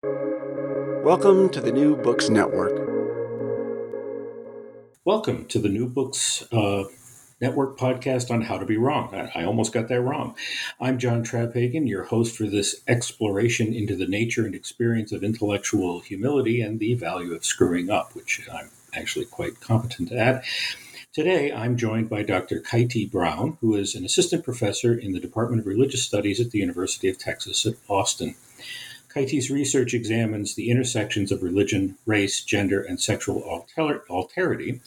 Welcome to the New Books Network. Welcome to the New Books uh, Network podcast on how to be wrong. I, I almost got that wrong. I'm John Traphagan, your host for this exploration into the nature and experience of intellectual humility and the value of screwing up, which I'm actually quite competent at. Today, I'm joined by Dr. Khytie Brown, who is an assistant professor in the Department of Religious Studies at the University of Texas at Austin. Khytie's research examines the intersections of religion, race, gender, and sexual alter- alterity,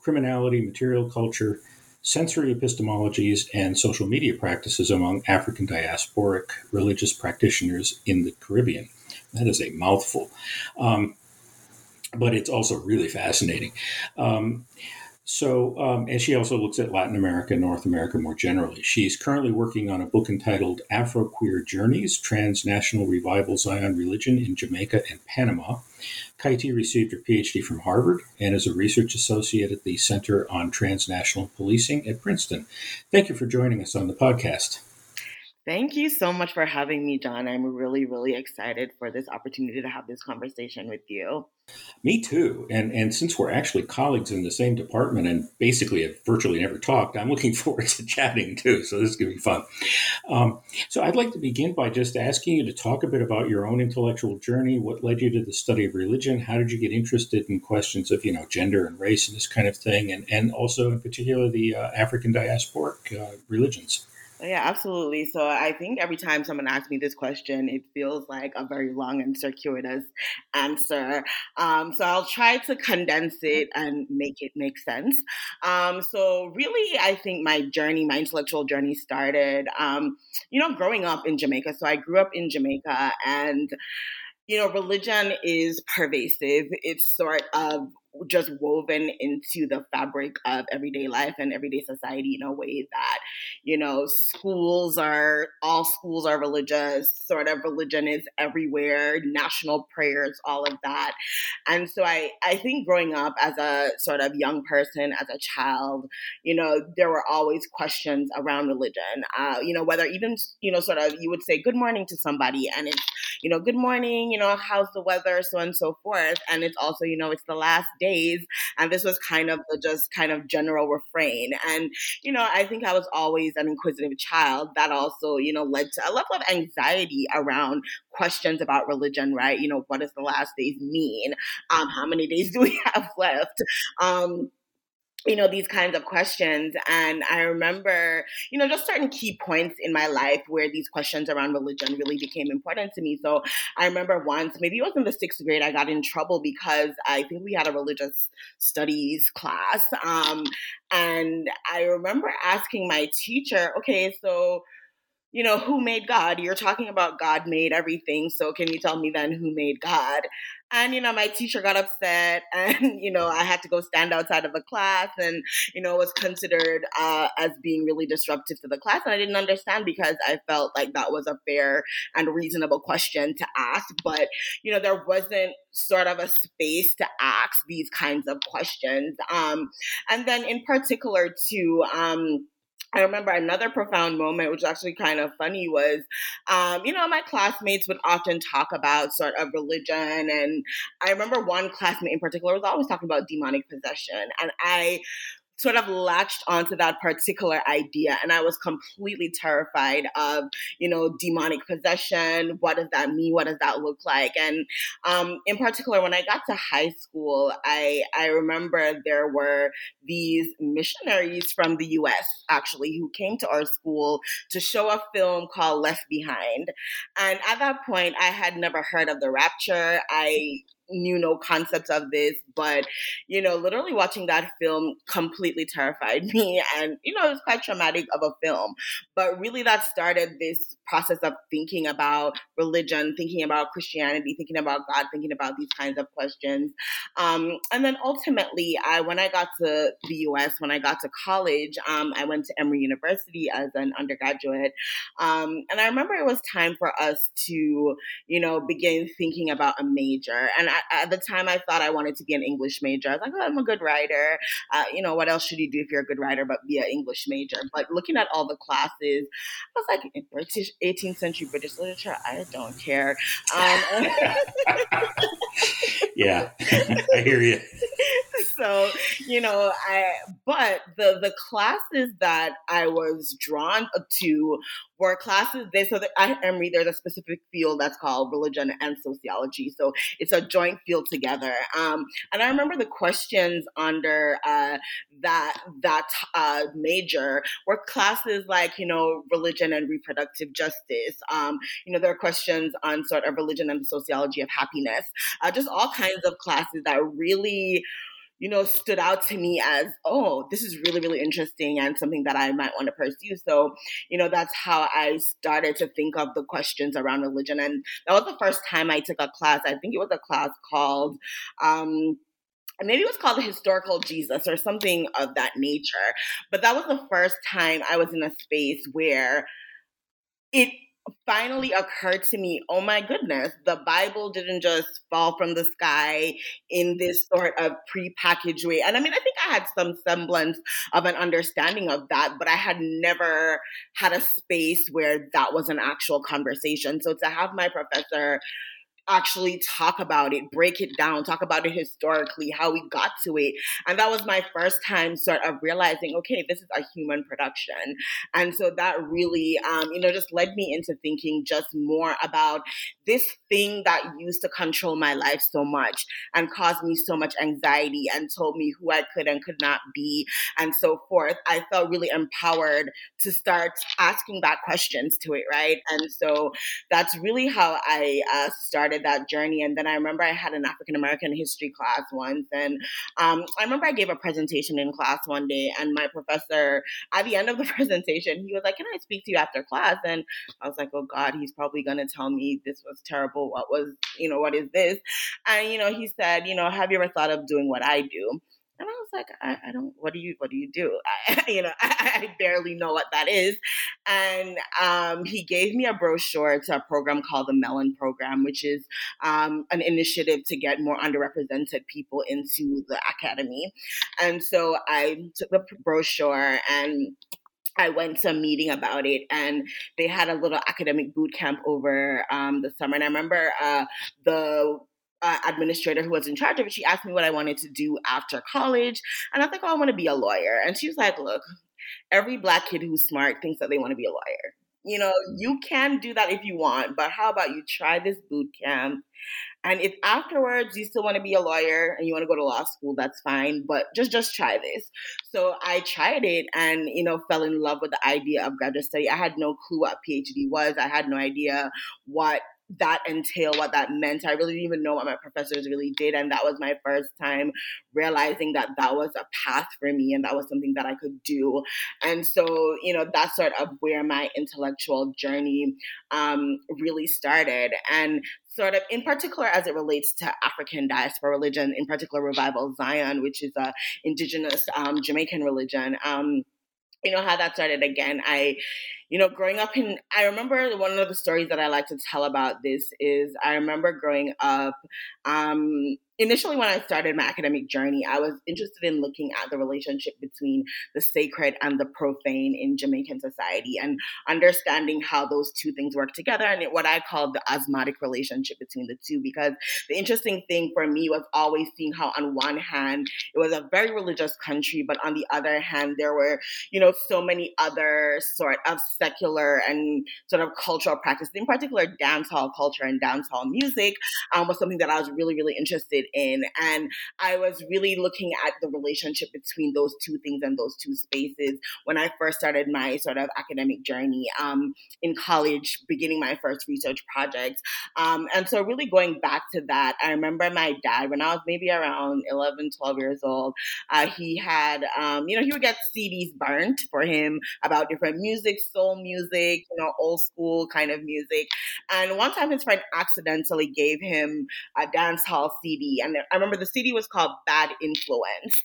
criminality, material culture, sensory epistemologies, and social media practices among African diasporic religious practitioners in the Caribbean. That is a mouthful. Um, but it's also really fascinating. Um, so, um, and she also looks at Latin America and North America more generally. She's currently working on a book entitled Afro Queer Journeys Transnational Revival Zion Religion in Jamaica and Panama. Khytie received her PhD from Harvard and is a research associate at the Center on Transnational Policing at Princeton. Thank you for joining us on the podcast. Thank you so much for having me, John. I'm really, really excited for this opportunity to have this conversation with you. Me too. And and since we're actually colleagues in the same department and basically have virtually never talked, I'm looking forward to chatting too. So this is going to be fun. Um, so I'd like to begin by just asking you to talk a bit about your own intellectual journey. What led you to the study of religion? How did you get interested in questions of you know gender and race and this kind of thing, and and also in particular the uh, African diasporic uh, religions? Yeah, absolutely. So I think every time someone asks me this question, it feels like a very long and circuitous answer. Um, so I'll try to condense it and make it make sense. Um, so really, I think my journey, my intellectual journey started, um, you know, growing up in Jamaica. So I grew up in Jamaica and you know, religion is pervasive. It's sort of just woven into the fabric of everyday life and everyday society in a way that you know schools are all schools are religious sort of religion is everywhere national prayers all of that. And so i i think growing up as a sort of young person as a child you know there were always questions around religion. Uh, you know whether even you know sort of you would say good morning to somebody and it's you know good morning you know how's the weather so on and so forth and it's also you know it's the last days. And this was kind of the just kind of general refrain. And, you know, I think I was always an inquisitive child. That also, you know, led to a level of anxiety around questions about religion, right? You know, what does the last days mean? Um, how many days do we have left? Um, you know these kinds of questions. And i remember you know just certain key points in my life where these questions around religion really became important to me. So i remember once maybe it was in the sixth grade i got in trouble because i think we had a religious studies class. Um, and i remember asking my teacher okay so you know, who made God? You're talking about God made everything. So can you tell me then who made God? And, you know, my teacher got upset and, you know, I had to go stand outside of a class and, you know, was considered uh, as being really disruptive to the class. And I didn't understand because I felt like that was a fair and reasonable question to ask. But, you know, there wasn't sort of a space to ask these kinds of questions. Um, and then in particular, too, um, I remember another profound moment, which actually kind of funny, was, um, you know, my classmates would often talk about sort of religion. And I remember one classmate in particular was always talking about demonic possession. And I sort of latched onto that particular idea and i was completely terrified of you know demonic possession. What does that mean? What does that look like? And um, in particular when i got to high school i i remember there were these missionaries from the us actually who came to our school to show a film called left behind. And at that point i had never heard of the rapture. I knew no concept of this, but you know, literally watching that film completely terrified me. And you know, it was quite traumatic of a film. But really, that started this process of thinking about religion, thinking about Christianity, thinking about God, thinking about these kinds of questions. Um, and then ultimately, I when I got to the U.S., when I got to college, um, I went to Emory University as an undergraduate, um, and I remember it was time for us to, you know, begin thinking about a major. And at, at, the time, I thought I wanted to be an English major. I was like, oh, I'm a good writer. Uh, you know, what else should you do if you're a good writer but be an English major? But looking at all the classes, I was like, in British 18th century British literature, I don't care. Um, yeah, I hear you. So you know, I but the the classes that I was drawn to were classes they so that at Emory there's a specific field that's called religion and sociology. So it's a joint field together. Um, and I remember the questions under uh, that that uh, major were classes like you know religion and reproductive justice. Um, you know there are questions on sort of religion and the sociology of happiness. Uh, just all kinds of classes that really you know, stood out to me as, oh, this is really, really interesting and something that I might want to pursue. So, you know, that's how I started to think of the questions around religion. And that was the first time I took a class. I think it was a class called, um, maybe it was called the historical Jesus or something of that nature. But that was the first time I was in a space where it finally occurred to me oh my goodness, the Bible didn't just fall from the sky in this sort of prepackaged way. And I mean, I think I had some semblance of an understanding of that, but I had never had a space where that was an actual conversation. So to have my professor actually talk about it, break it down, talk about it historically, how we got to it. And that was my first time sort of realizing, okay, this is a human production. And so that really, um, you know, just led me into thinking just more about this thing that used to control my life so much and caused me so much anxiety and told me who I could and could not be and so forth. I felt really empowered to start asking back questions to it, right? And so that's really how I uh, started started that journey. And then I remember I had an African American history class once, and um, I remember I gave a presentation in class one day, and my professor, at the end of the presentation, he was like, "Can I speak to you after class?" And I was like, "Oh God, he's probably gonna tell me this was terrible. What was, you know, what is this?" And you know, he said, "You know, have you ever thought of doing what I do?" And I was like, I, I don't, what do you, what do you do? I, you know, I, I, barely know what that is. And um, he gave me a brochure to a program called the Mellon Program, which is um, an initiative to get more underrepresented people into the academy. And so I took the brochure and I went to a meeting about it, and they had a little academic boot camp over um, the summer. And I remember uh, the uh, administrator who was in charge of it, she asked me what I wanted to do after college. And I was like, oh, I want to be a lawyer. And she was like, look, every black kid who's smart thinks that they want to be a lawyer. You know, you can do that if you want, but how about you try this boot camp? And if afterwards you still want to be a lawyer and you want to go to law school, that's fine. But just just try this. So I tried it and you know fell in love with the idea of graduate study. I had no clue what PhD was. I had no idea what that entail, what that meant. I really didn't even know what my professors really did. And that was my first time realizing that that was a path for me and that was something that I could do. And so, you know, that's sort of where my intellectual journey um, really started. And sort of in particular as it relates to African diaspora religion, in particular Revival Zion, which is a indigenous um, Jamaican religion. Um, you know how that started again. I you know, growing up in, I remember one of the stories that I like to tell about this is I remember growing up um, initially when I started my academic journey, I was interested in looking at the relationship between the sacred and the profane in Jamaican society and understanding how those two things work together and what I call the osmotic relationship between the two. Because the interesting thing for me was always seeing how, on one hand, it was a very religious country, but on the other hand, there were, you know, so many other sort of secular and sort of cultural practices, in particular, dancehall culture and dancehall music um, was something that I was really, really interested in. And I was really looking at the relationship between those two things and those two spaces when I first started my sort of academic journey um, in college, beginning my first research project. Um, and so, really going back to that, I remember my dad, when I was maybe around 11, 12 years old, uh, he had, um, you know, he would get CDs burnt for him about different music, soul music, you know, old school kind of music. And one time his friend accidentally gave him a dance hall CD. And I remember the CD was called Bad Influence.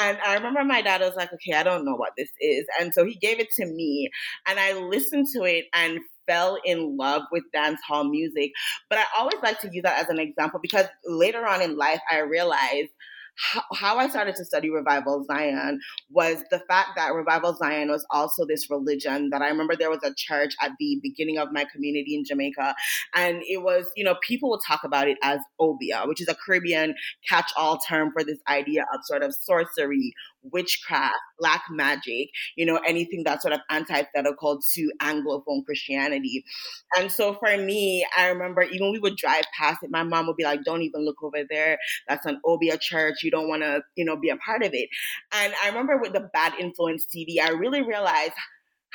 And I remember my dad was like, okay, I don't know what this is. And so he gave it to me. And I listened to it and fell in love with dance hall music. But I always like to use that as an example because later on in life, I realized how, how I started to study Revival Zion was the fact that Revival Zion was also this religion that I remember there was a church at the beginning of my community in Jamaica. And it was, you know, people would talk about it as Obeah, which is a Caribbean catch all term for this idea of sort of sorcery, witchcraft, black magic, you know, anything that's sort of antithetical to Anglophone Christianity. And so for me, I remember even we would drive past it, my mom would be like, don't even look over there. That's an Obeah church. You don't want to, you know, be a part of it. And I remember with the Bad Influence TV, I really realized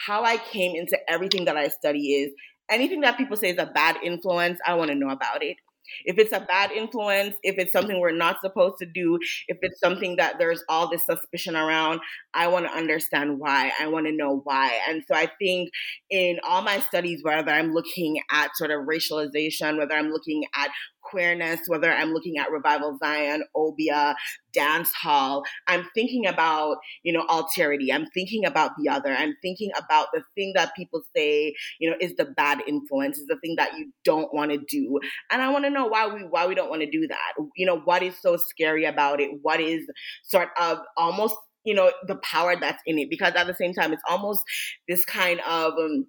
how I came into everything that I study is anything that people say is a bad influence, I want to know about it. If it's a bad influence, if it's something we're not supposed to do, if it's something that there's all this suspicion around, I want to understand why. I want to know why. And so I think in all my studies, whether I'm looking at sort of racialization, whether I'm looking at queerness, whether I'm looking at Revival Zion, Obeah, dance hall, I'm thinking about, you know, alterity. I'm thinking about the other. I'm thinking about the thing that people say, you know, is the bad influence, is the thing that you don't want to do. And I want to know why we why we don't want to do that. You know, what is so scary about it? What is sort of almost you know the power that's in it because at the same time it's almost this kind of um,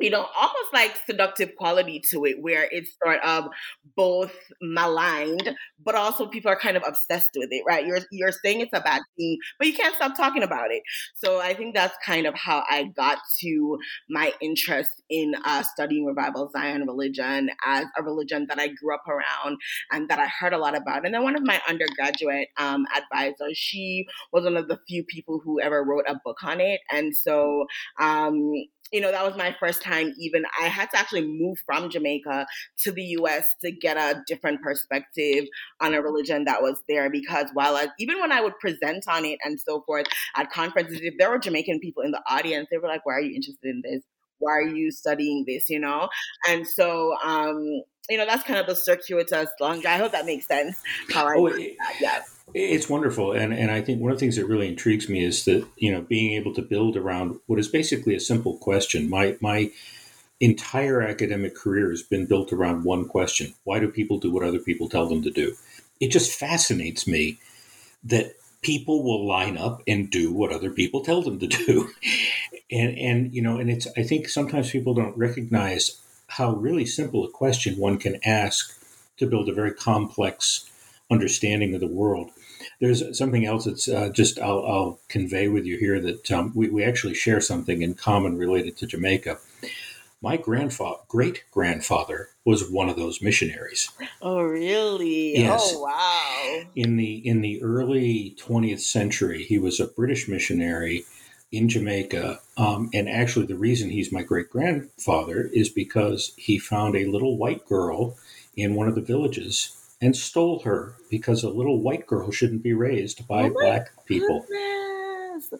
you know, almost like seductive quality to it, where it's sort of both maligned, but also people are kind of obsessed with it, right? You're you're saying it's a bad thing, but you can't stop talking about it. So I think that's kind of how I got to my interest in uh, studying revival Zion religion as a religion that I grew up around and that I heard a lot about. And then one of my undergraduate um, advisors, she was one of the few people who ever wrote a book on it, and so um, you know, that was my first time even. I had to actually move from Jamaica to the US to get a different perspective on a religion that was there because while I, even when I would present on it and so forth at conferences, if there were Jamaican people in the audience, they were like, why are you interested in this? Why are you studying this? You know? And so, um, you know, that's kind of the circuitous long. I hope that makes sense. How I, oh, it, yeah. It's wonderful, and and I think one of the things that really intrigues me is that you know being able to build around what is basically a simple question. My my entire academic career has been built around one question: Why do people do what other people tell them to do? It just fascinates me that people will line up and do what other people tell them to do, and and you know, and it's I think sometimes people don't recognize how really simple a question one can ask to build a very complex understanding of the world. There's something else that's uh, just I'll, I'll, convey with you here that um, we, we actually share something in common related to Jamaica. My grandfather, great grandfather, was one of those missionaries. Oh, really? Yes. Oh, wow. In the in the early 20th century, he was a British missionary in Jamaica. Um, and actually, the reason he's my great grandfather is because he found a little white girl in one of the villages and stole her because a little white girl shouldn't be raised by oh black people. Goodness.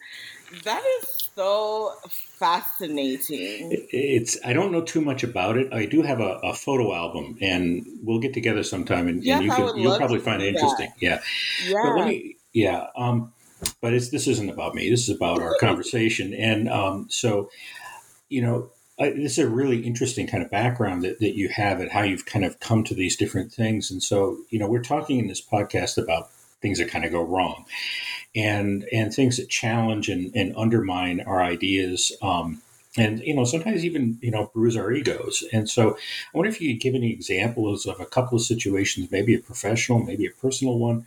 That is so fascinating. It's I don't know too much about it. I do have a, a photo album, and we'll get together sometime, and, yes, and you can you'll probably find it interesting. That. Yeah, yeah. Me, yeah. Um, but it's this isn't about me. This is about our conversation, and um, so you know this is a really interesting kind of background that, that you have and how you've kind of come to these different things. And so, you know, we're talking in this podcast about things that kind of go wrong and and things that challenge and, and undermine our ideas. Um, and you know sometimes even you know bruise our egos and so i wonder if you could give any examples of a couple of situations maybe a professional maybe a personal one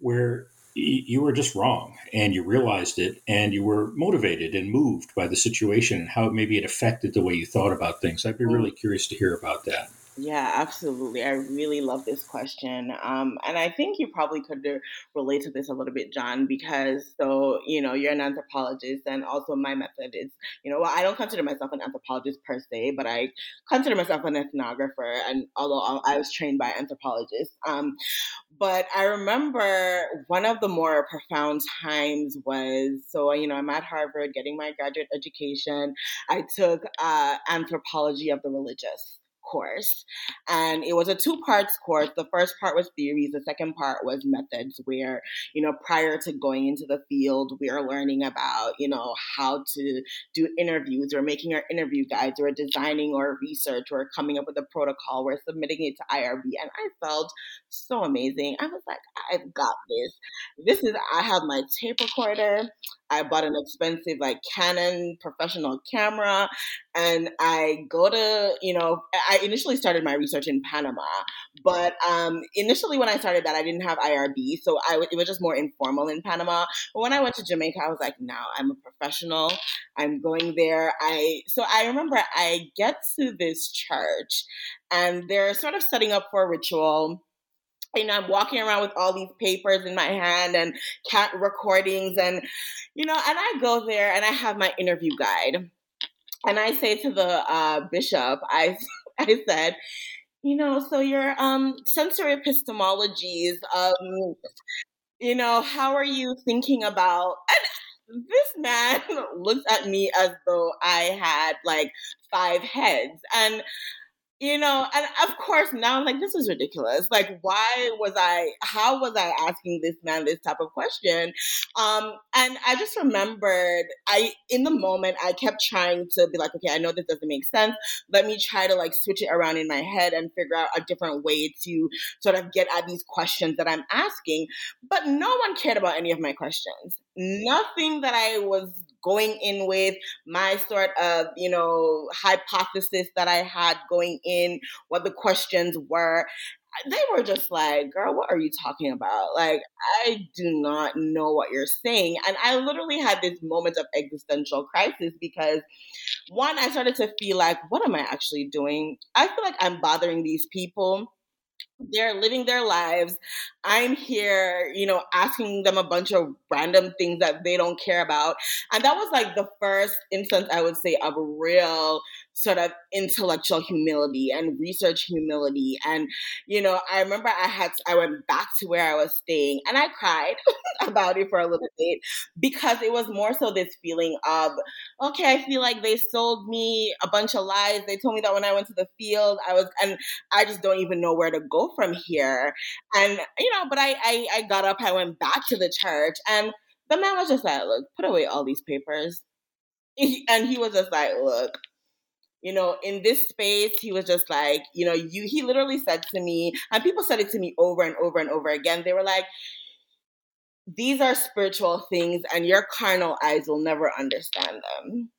where you were just wrong and you realized it and you were motivated and moved by the situation and how maybe it affected the way you thought about things. I'd be mm. really curious to hear about that. Yeah, absolutely. I really love this question. Um, and I think you probably could relate to this a little bit, John, because so, you know, you're an anthropologist and also my method is, you know, well, I don't consider myself an anthropologist per se, but I consider myself an ethnographer. And although I was trained by anthropologists, um, but I remember one of the more profound times was so, you know, I'm at Harvard getting my graduate education. I took uh, anthropology of the religious course. And it was a two parts course. The first part was theories, the second part was methods, where, you know, prior to going into the field, we are learning about, you know, how to do interviews. We're making our interview guides, we're designing our research, we're coming up with a protocol, we're submitting it to IRB. And I felt so amazing. I was like, I've got this. This is, I have my tape recorder. I bought an expensive like Canon professional camera and I go to, you know, I initially started my research in Panama, but um, initially when I started that, I didn't have IRB, so I it was just more informal in Panama. But when I went to Jamaica, I was like, now I'm a professional. I'm going there. I so I remember I get to this church, and they're sort of setting up for a ritual you know, I'm walking around with all these papers in my hand and cat recordings and, you know, and I go there and I have my interview guide. And I say to the uh, bishop, I, I said, you know, so your um, sensory epistemologies, um, you know, how are you thinking about? And this man looks at me as though I had like five heads. And you know, and of course now I'm like, this is ridiculous. Like, why was I, how was I asking this man this type of question? Um, and I just remembered, I, in the moment, I kept trying to be like, okay, I know this doesn't make sense. Let me try to like switch it around in my head and figure out a different way to sort of get at these questions that I'm asking. But no one cared about any of my questions. Nothing that I was going in with my sort of, you know, hypothesis that I had going in, what the questions were. They were just like, girl, what are you talking about? Like, I do not know what you're saying. And I literally had this moment of existential crisis because one, I started to feel like, what am I actually doing? I feel like I'm bothering these people they're living their lives. I'm here, you know, asking them a bunch of random things that they don't care about. And that was like the first instance I would say of real sort of intellectual humility and research humility. And, you know, I remember I had, I went back to where I was staying and I cried about it for a little bit because it was more so this feeling of, okay, I feel like they sold me a bunch of lies. They told me that when I went to the field, I was, and I just don't even know where to go from here. And, you know, but I, I, I got up, I went back to the church and the man was just like, look, put away all these papers. And he was just like, look, you know, in this space, he was just like, you know, you, he literally said to me, and people said it to me over and over and over again. They were like, these are spiritual things, and your carnal eyes will never understand them.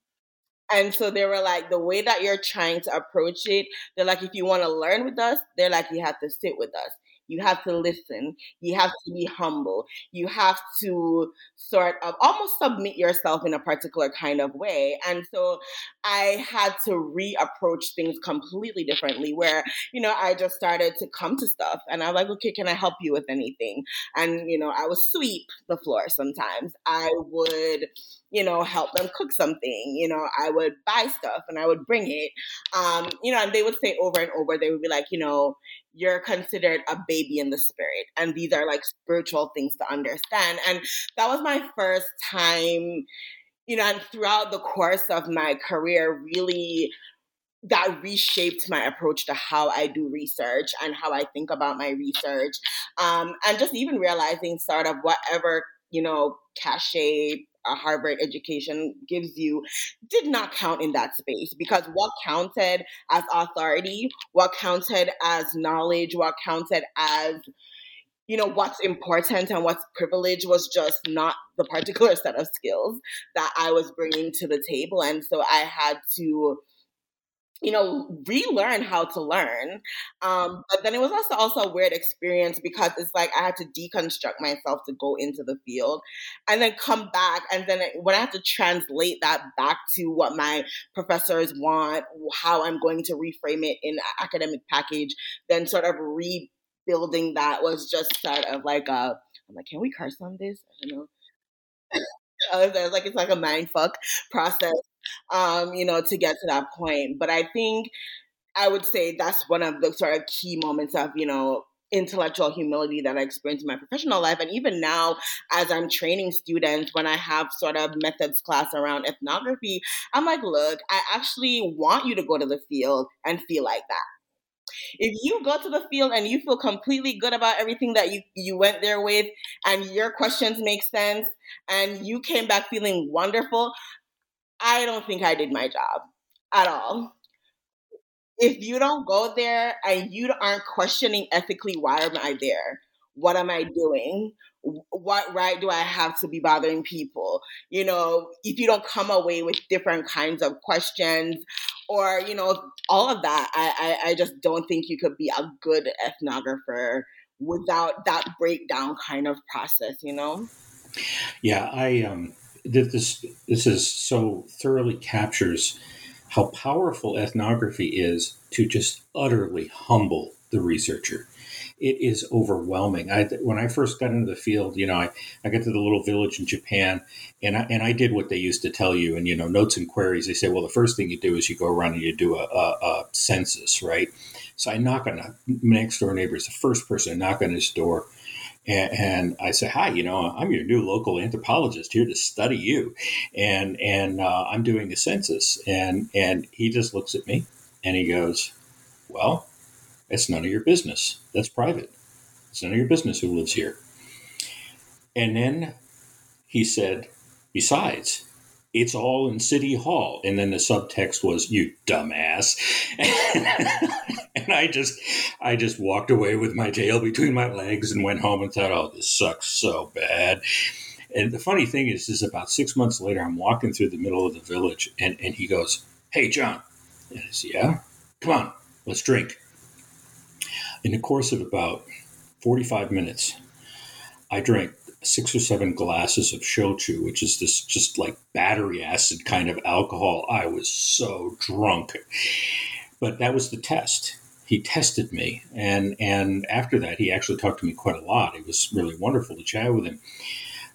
And so they were like, the way that you're trying to approach it, they're like, if you want to learn with us, they're like, you have to sit with us. You have to listen. You have to be humble. You have to sort of almost submit yourself in a particular kind of way. And so I had to reapproach things completely differently where, you know, I just started to come to stuff and I was like, okay, can I help you with anything? And, you know, I would sweep the floor sometimes. I would, you know, help them cook something. You know, I would buy stuff and I would bring it. Um, you know, and they would say over and over, they would be like, you know, you're considered a baby in the spirit. And these are like spiritual things to understand. And that was my first time, you know, and throughout the course of my career, really that reshaped my approach to how I do research and how I think about my research. Um, and just even realizing sort of whatever, you know, cachet a Harvard education gives you did not count in that space because what counted as authority, what counted as knowledge, what counted as you know what's important and what's privilege was just not the particular set of skills that I was bringing to the table. And so I had to you know, relearn how to learn. Um, but then it was also also a weird experience because it's like I had to deconstruct myself to go into the field, and then come back, and then when I have to translate that back to what my professors want, how I'm going to reframe it in academic package, then sort of rebuilding that was just sort of like a. I'm like, can we curse on this? I don't know. I was like, it's like a mind fuck process um, you know, to get to that point. But I think I would say that's one of the sort of key moments of, you know, intellectual humility that I experienced in my professional life. And even now, as I'm training students, when I have sort of methods class around ethnography, I'm like, look, I actually want you to go to the field and feel like that. If you go to the field and you feel completely good about everything that you, you went there with and your questions make sense and you came back feeling wonderful, I don't think I did my job at all. If you don't go there and you aren't questioning ethically, why am I there? What am I doing? What right do I have to be bothering people? You know, if you don't come away with different kinds of questions or, you know, all of that, I, I, I just don't think you could be a good ethnographer without that breakdown kind of process, you know? Yeah, I um this this is so thoroughly captures how powerful ethnography is to just utterly humble the researcher it is overwhelming. I, when I first got into the field, you know, I, I got to the little village in Japan and I, and I did what they used to tell you. And, you know, notes and queries, they say, well, the first thing you do is you go around and you do a, a, a census, right? So I knock on a next door neighbor is the first person I knock on his door. And, and, I say, "Hi, you know, I'm your new local anthropologist here to study you, and and uh, I'm doing the census." And and he just looks at me, and he goes, "Well, it's none of your business. That's private. It's none of your business who lives here. And then he said, besides, it's all in City Hall. And then the subtext was, you dumbass. and I just, I just walked away with my tail between my legs and went home and thought, oh, this sucks so bad. And the funny thing is, is about six months later, I'm walking through the middle of the village and, and he goes, hey, John. And I said, yeah, come on, let's drink. In the course of about 45 minutes, I drank six or seven glasses of shochu, which is this just like battery acid kind of alcohol. I was so drunk. But that was the test. He tested me. And, and after that, he actually talked to me quite a lot. It was really wonderful to chat with him.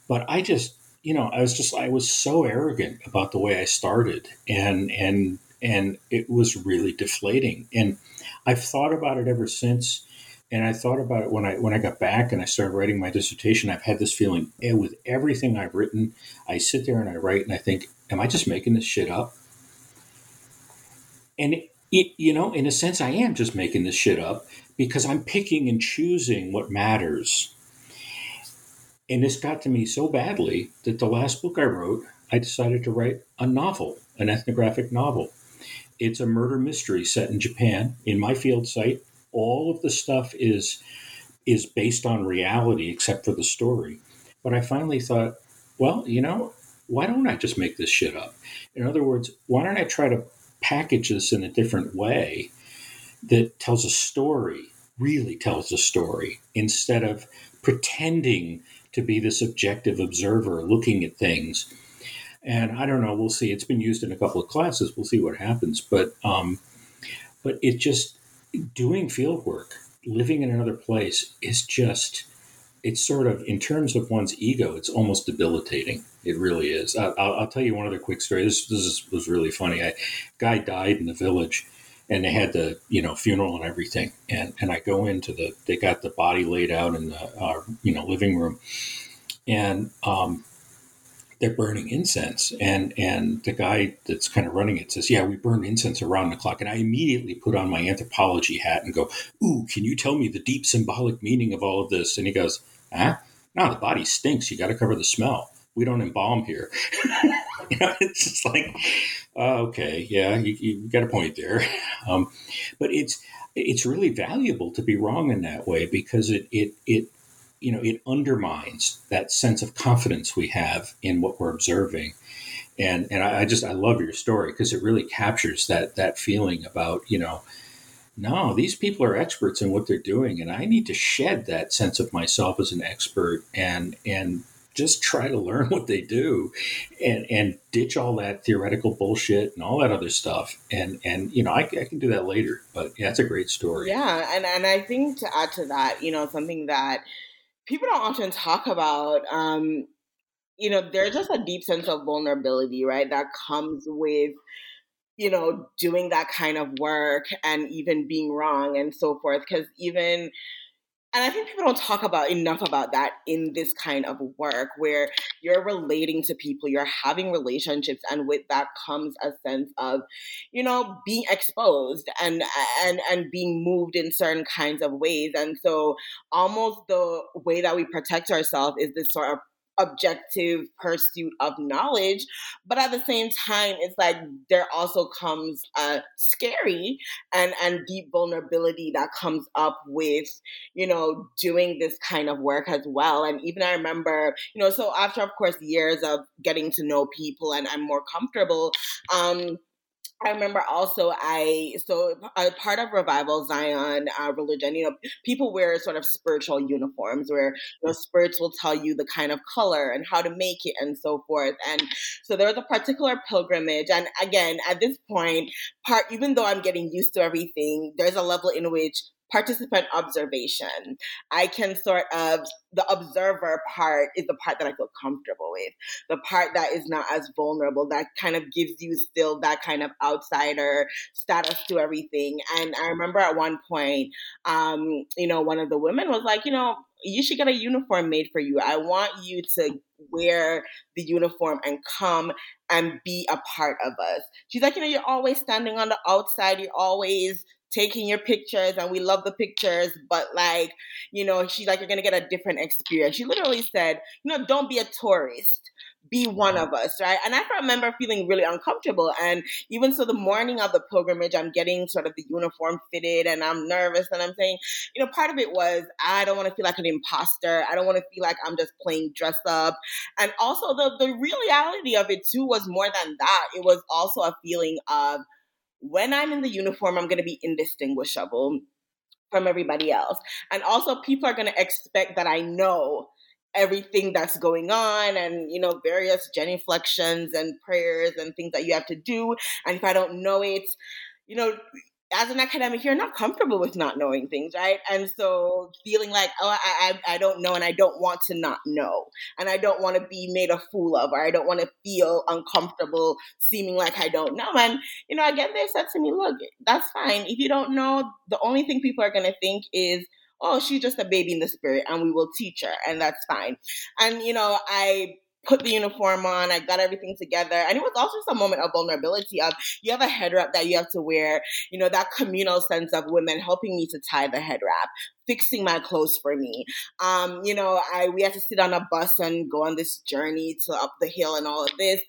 But I just, you know, I was just, I was so arrogant about the way I started. And, and, and it was really deflating. And I've thought about it ever since. And I thought about it when I when I got back and I started writing my dissertation. I've had this feeling eh, with everything I've written. I sit there and I write and I think, "Am I just making this shit up?" And it, it, you know, in a sense, I am just making this shit up because I'm picking and choosing what matters. And this got to me so badly that the last book I wrote, I decided to write a novel, an ethnographic novel. It's a murder mystery set in Japan in my field site. All of the stuff is is based on reality except for the story. But I finally thought, well, you know, why don't I just make this shit up? In other words, why don't I try to package this in a different way that tells a story, really tells a story, instead of pretending to be this objective observer looking at things and I don't know. We'll see. It's been used in a couple of classes. We'll see what happens. But um, but it just doing field work, living in another place is just it's sort of in terms of one's ego, it's almost debilitating. It really is. I, will I'll tell you one other quick story. This, this is, was really funny. A guy died in the village, and they had the you know funeral and everything. And and I go into the they got the body laid out in the uh, you know living room, and um, they're burning incense. And and the guy that's kind of running it says yeah we burn incense around the clock. And i immediately put on my anthropology hat and go ooh can you tell me the deep symbolic meaning of all of this? And he goes ah no the body stinks. You got to cover the smell. We don't embalm here. You know it's just like uh, okay yeah you, you, got a point there. Um, but it's it's really valuable to be wrong in that way because it it it you know, it undermines that sense of confidence we have in what we're observing. And and I, I just I love your story because it really captures that that feeling about you know, no, these people are experts in what they're doing, and I need to shed that sense of myself as an expert and and just try to learn what they do and and ditch all that theoretical bullshit and all that other stuff and and you know I, I, can do that later but yeah it's a great story yeah and and i think to add to that you know something that people don't often talk about um, you know there's just a deep sense of vulnerability right that comes with you know doing that kind of work and even being wrong and so forth because even and I think people don't talk about enough about that in this kind of work where you're relating to people, you're having relationships, and with that comes a sense of, you know, being exposed and and and being moved in certain kinds of ways. And so almost the way that we protect ourselves is this sort of objective pursuit of knowledge but at the same time it's like there also comes a scary and and deep vulnerability that comes up with you know doing this kind of work as well. And even i remember you know so after of course years of getting to know people and i'm more comfortable um I remember also I so a part of revival Zion uh, religion. You know, people wear sort of spiritual uniforms where know spirits will tell you the kind of color and how to make it and so forth. And so there was a particular pilgrimage, and again at this point, part even though I'm getting used to everything, there's a level in which participant observation. I can sort of, the observer part is the part that I feel comfortable with. The part that is not as vulnerable, that kind of gives you still that kind of outsider status to everything. And I remember at one point, um, you know, one of the women was like, you know, you should get a uniform made for you. I want you to wear the uniform and come and be a part of us. She's like, you know, you're always standing on the outside. You're always taking your pictures and we love the pictures, but like, you know, she's like, you're gonna get a different experience. She literally said, you know, don't be a tourist. Be one of us, right? And I remember feeling really uncomfortable. And even so, the morning of the pilgrimage, I'm getting sort of the uniform fitted and I'm nervous. And I'm saying, you know, part of it was I don't want to feel like an imposter. I don't want to feel like I'm just playing dress up. And also, the, the reality of it too was more than that. It was also a feeling of, when I'm in the uniform, I'm going to be indistinguishable from everybody else. And also, people are going to expect that I know everything that's going on and you know various genuflections and prayers and things that you have to do and if i don't know it you know as an academic, you're not comfortable with not knowing things, right? And so feeling like, oh, I, I, I don't know and I don't want to not know. And I don't want to be made a fool of or I don't want to feel uncomfortable seeming like I don't know. And, you know, again, they said to me, look, that's fine. If you don't know, the only thing people are going to think is, oh, she's just a baby in the spirit and we will teach her. And that's fine. And, you know, I put the uniform on. I got everything together. And it was also a moment of vulnerability of you have a head wrap that you have to wear, you know, that communal sense of women helping me to tie the head wrap, fixing my clothes for me. Um, you know, I we had to sit on a bus and go on this journey to up the hill and all of this.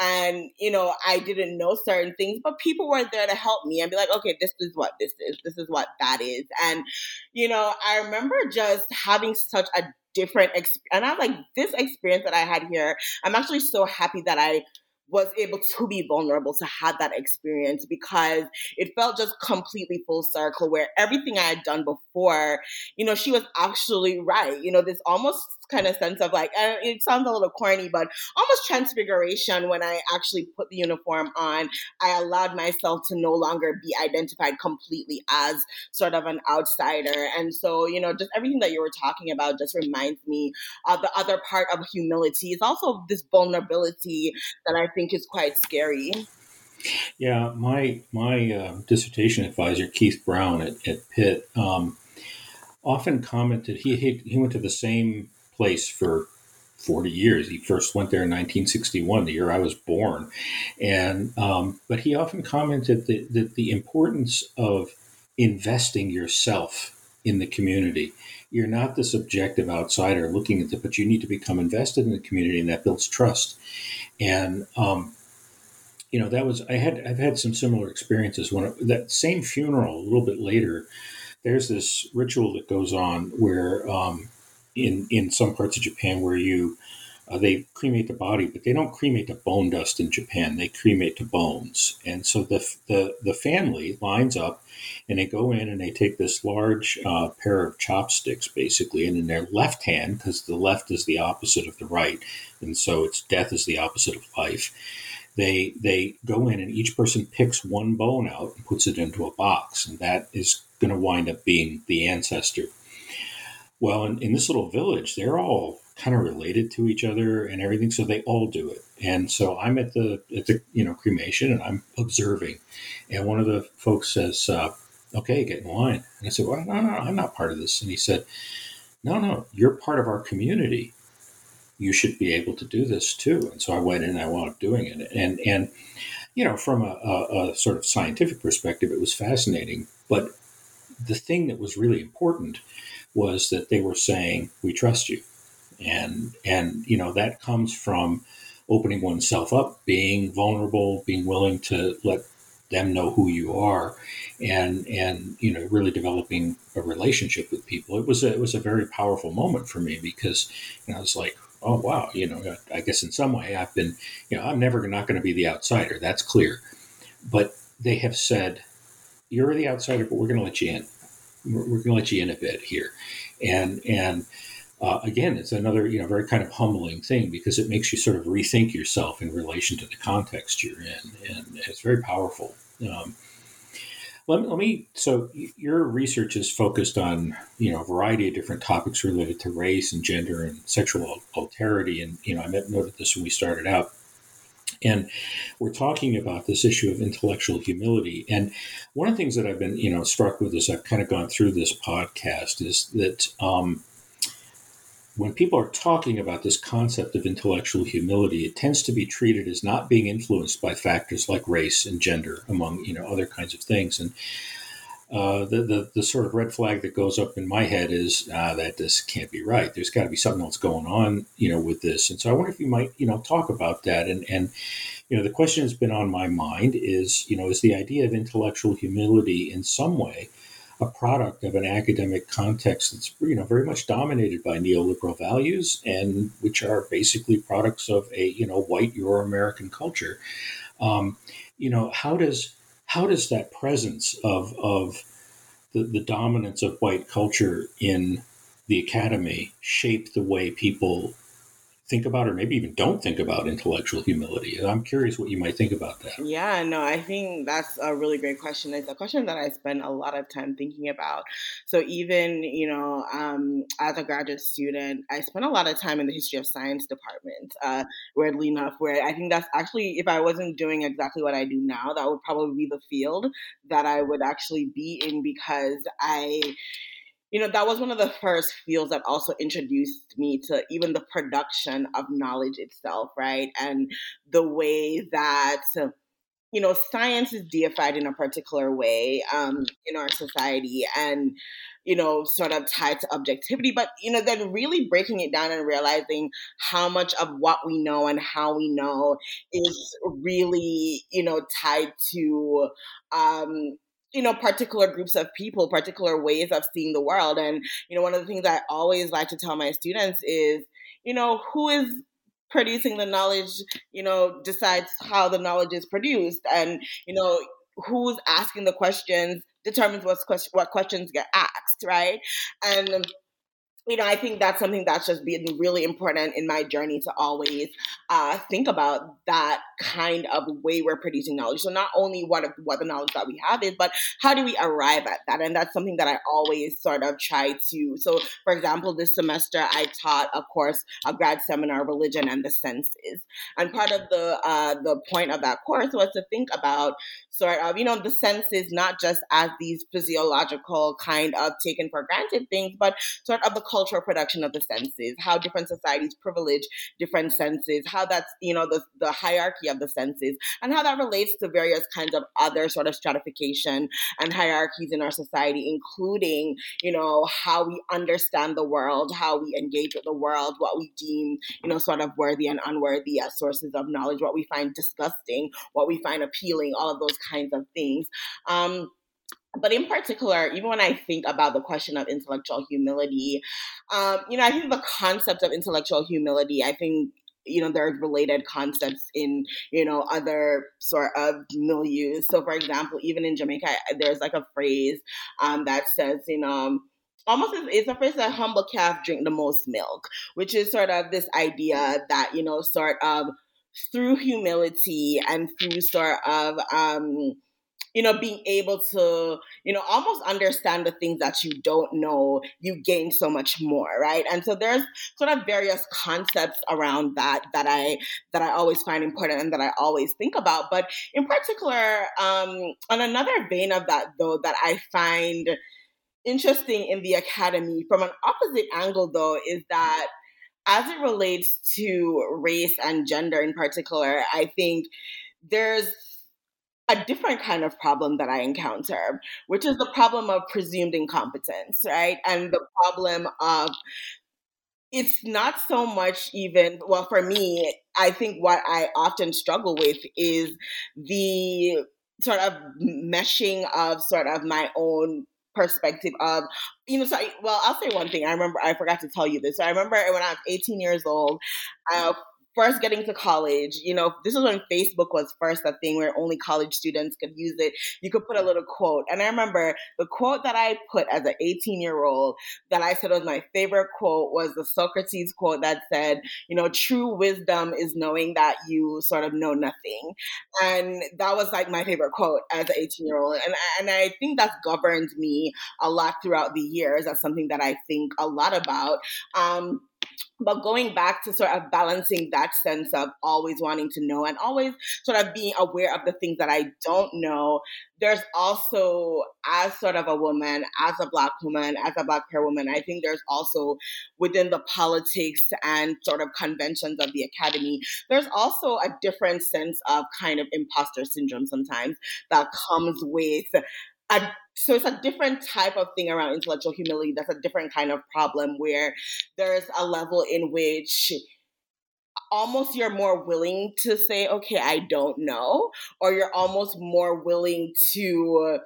And, you know, I didn't know certain things, but people were there to help me and be like, okay, this is what this is. This is what that is. And, you know, I remember just having such a different experience. And I'm like, this experience that I had here, I'm actually so happy that I was able to be vulnerable to have that experience because it felt just completely full circle where everything I had done before, you know, she was actually right. You know, this almost kind of sense of like, uh, it sounds a little corny, but almost transfiguration when I actually put the uniform on. I allowed myself to no longer be identified completely as sort of an outsider. And so, you know, just everything that you were talking about just reminds me of the other part of humility. It's also this vulnerability that I think is quite scary. Yeah, my my uh, dissertation advisor Keith Brown at, at Pitt um, often commented he, he he went to the same place for 40 years. He first went there in 1961, the year I was born. And, um, but he often commented that, that the importance of investing yourself in the community. You're not this objective outsider looking at it, but you need to become invested in the community, and that builds trust. And um, you know that was I had I've had some similar experiences when it, that same funeral a little bit later. There's this ritual that goes on where um, in in some parts of Japan where you uh, they cremate the body, but they don't cremate the bone dust in Japan. They cremate the bones, and so the the the family lines up, and they go in and they take this large uh, pair of chopsticks, basically, and in their left hand, because the left is the opposite of the right, and so it's death is the opposite of life. They they go in and each person picks one bone out and puts it into a box, and that is going to wind up being the ancestor well, in, in this little village, they're all kind of related to each other and everything, so they all do it. And so I'm at the at the you know cremation and I'm observing, and one of the folks says, uh, okay, get in line. And I said, well, no, no, I'm not part of this. And he said, no, no, you're part of our community. You should be able to do this too. And so I went in and I wound up doing it. And, and you know, from a, a, a sort of scientific perspective, it was fascinating. But the thing that was really important was that they were saying, we trust you. And, and, you know, that comes from opening oneself up, being vulnerable, being willing to let them know who you are and and you know really developing a relationship with people. It was a, it was a very powerful moment for me because you know, I was like oh wow you know I guess in some way I've been you know I'm never not going to be the outsider that's clear. But they have said you're the outsider but we're going to let you in we're, we're going to let you in a bit here and and uh, again, it's another you know very kind of humbling thing because it makes you sort of rethink yourself in relation to the context you're in, and it's very powerful. Um, let, let me. So your research is focused on you know a variety of different topics related to race and gender and sexual alterity, and you know I noted this when we started out. And we're talking about this issue of intellectual humility. And one of the things that I've been, you know, struck with as I've kind of gone through this podcast is that um, when people are talking about this concept of intellectual humility, it tends to be treated as not being influenced by factors like race and gender, among you know other kinds of things. And uh, the, the, the sort of red flag that goes up in my head is uh, that this can't be right. There's got to be something else going on, you know, with this. And so I wonder if you might, you know, talk about that. And and you know, the question that's been on my mind is, you know, is the idea of intellectual humility in some way a product of an academic context that's you know very much dominated by neoliberal values and which are basically products of a you know white Euro American culture. Um, you know how does how does that presence of of the, the dominance of white culture in the academy shape the way people think about or maybe even don't think about intellectual humility. I'm curious what you might think about that. Yeah, no, I think that's a really great question. It's a question that I spend a lot of time thinking about. So even, you know, um, as a graduate student, I spent a lot of time in the history of science department, uh, weirdly enough, where I think that's actually, if I wasn't doing exactly what I do now, that would probably be the field that I would actually be in because I you know, that was one of the first fields that also introduced me to even the production of knowledge itself, right? And the way that, you know, science is deified in a particular way um, in our society and, you know, sort of tied to objectivity, but, you know, then really breaking it down and realizing how much of what we know and how we know is really, you know, tied to, um, you know particular groups of people particular ways of seeing the world. And you know one of the things i always like to tell my students is you know who is producing the knowledge you know decides how the knowledge is produced. And you know who's asking the questions determines what's what questions get asked right? And you know, I think that's something that's just been really important in my journey to always uh, think about that kind of way we're producing knowledge. So not only what what the knowledge that we have is, but how do we arrive at that? And that's something that I always sort of try to. So, for example, this semester I taught a course, a grad seminar, religion and the senses, and part of the uh, the point of that course was to think about sort of you know the senses not just as these physiological kind of taken for granted things, but sort of the cultural production of the senses, how different societies privilege different senses, how that's, you know, the, the hierarchy of the senses, and how that relates to various kinds of other sort of stratification and hierarchies in our society, including, you know, how we understand the world, how we engage with the world, what we deem, you know, sort of worthy and unworthy as sources of knowledge, what we find disgusting, what we find appealing, all of those kinds of things. Um, but in particular, even when I think about the question of intellectual humility, um, you know, I think the concept of intellectual humility, I think you know there are related concepts in you know other sort of milieux so for example even in jamaica there's like a phrase um, that says you know almost it's a phrase that humble calf drink the most milk which is sort of this idea that you know sort of through humility and through sort of um, you know, being able to, you know, almost understand the things that you don't know, you gain so much more, right? And so there's sort of various concepts around that that I that I always find important and that I always think about. But in particular, um, on another vein of that, though, that I find interesting in the academy from an opposite angle, though, is that as it relates to race and gender in particular, I think there's a different kind of problem that I encounter, which is the problem of presumed incompetence, right? And the problem of it's not so much even, well, for me, I think what I often struggle with is the sort of meshing of sort of my own perspective of you know so I, well i'll say one thing i remember i forgot to tell you this so i remember when i was 18 years old uh, first getting to college, you know, this was when Facebook was first a thing where only college students could use it. You could put a little quote. And I remember the quote that I put as an 18 year old that I said was my favorite quote was the Socrates quote that said, you know, true wisdom is knowing that you sort of know nothing. And that was like my favorite quote as an 18 year old. And, and I think that's governed me a lot throughout the years. That's something that I think a lot about. Um, but going back to sort of balancing that sense of always wanting to know and always sort of being aware of the things that I don't know, there's also, as sort of a woman, as a Black woman, as a Black queer woman, I think there's also within the politics and sort of conventions of the academy, there's also a different sense of kind of imposter syndrome sometimes that comes with a so it's a different type of thing around intellectual humility. That's a different kind of problem where there's a level in which almost you're more willing to say okay i don't know or you're almost more willing to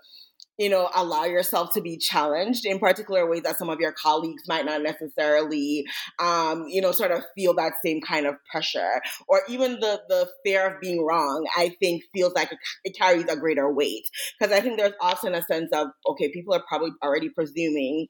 you know, allow yourself to be challenged in particular ways that some of your colleagues might not necessarily, um, you know, sort of feel that same kind of pressure. Or even the the fear of being wrong, I think feels like it, it carries a greater weight because I think there's often a sense of okay, people are probably already presuming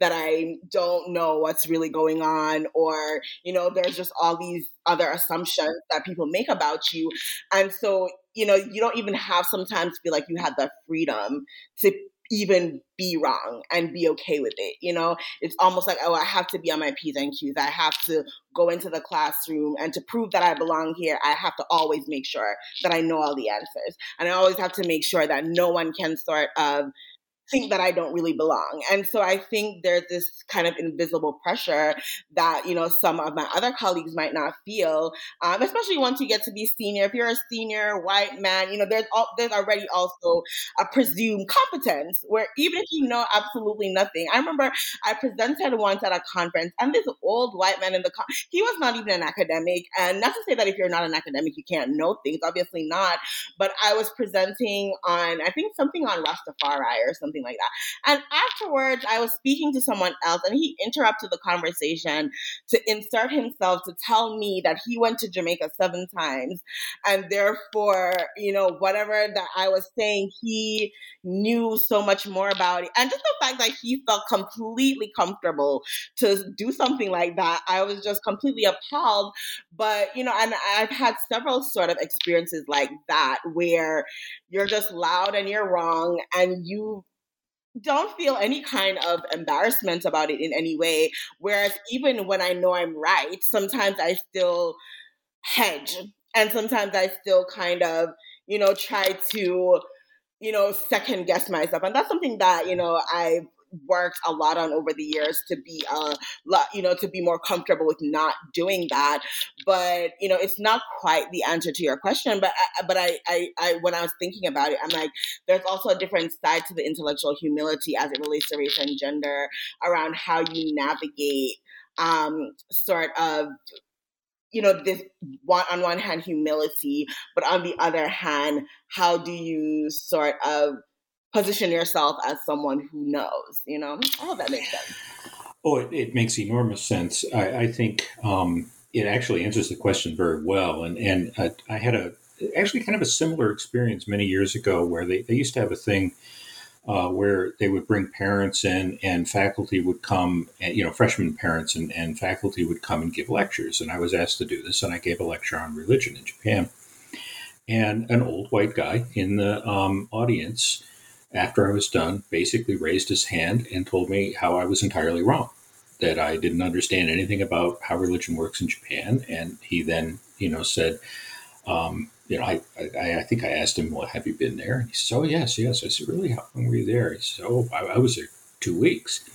that I don't know what's really going on, or, you know, there's just all these other assumptions that people make about you. And so, you know, you don't even have sometimes feel like you have the freedom to even be wrong and be okay with it. You know, it's almost like, oh, I have to be on my P's and Q's. I have to go into the classroom and to prove that I belong here, I have to always make sure that I know all the answers. And I always have to make sure that no one can sort of think that I don't really belong. And so I think there's this kind of invisible pressure that, you know, some of my other colleagues might not feel, um, especially once you get to be senior. If you're a senior white man, you know, there's all, there's already also a presumed competence where even if you know absolutely nothing. I remember I presented once at a conference and this old white man in the, con- he was not even an academic. And not to say that if you're not an academic, you can't know things, obviously not. But I was presenting on, I think something on Rastafari or something something like that. And afterwards, I was speaking to someone else, and he interrupted the conversation to insert himself to tell me that he went to Jamaica seven times, and therefore, you know, whatever that I was saying, he knew so much more about it. And just the fact that he felt completely comfortable to do something like that, I was just completely appalled. But, you know, and I've had several sort of experiences like that where you're just loud and you're wrong and you don't feel any kind of embarrassment about it in any way. Whereas even when I know I'm right, sometimes I still hedge mm. and sometimes I still kind of, you know, try to, you know, second guess myself. And that's something that, you know, I've worked a lot on over the years to be a lot, you know, to be more comfortable with not doing that. But you know, it's not quite the answer to your question. But I, but I, I, I, when I was thinking about it, I'm like, there's also a different side to the intellectual humility as it relates to race and gender around how you navigate um, sort of you know this one on one hand humility but on the other hand how do you sort of position yourself as someone who knows. You know, I hope that makes sense. Oh, it, it makes enormous sense. I, I think um, it actually answers the question very well. And and uh, I had a actually kind of a similar experience many years ago where they, they used to have a thing uh, where they would bring parents in and faculty would come, you know, freshman parents and, and faculty would come and give lectures. And I was asked to do this, and I gave a lecture on religion in Japan. and an old white guy in the um, audience, after I was done, basically raised his hand and told me how I was entirely wrong, that I didn't understand anything about how religion works in Japan. And he then, you know, said, um, you know, I, I, I, think I asked him, well, have you been there? And he said, oh, yes, yes. I said, really? How long were you there? He said, oh, I, I was there two weeks.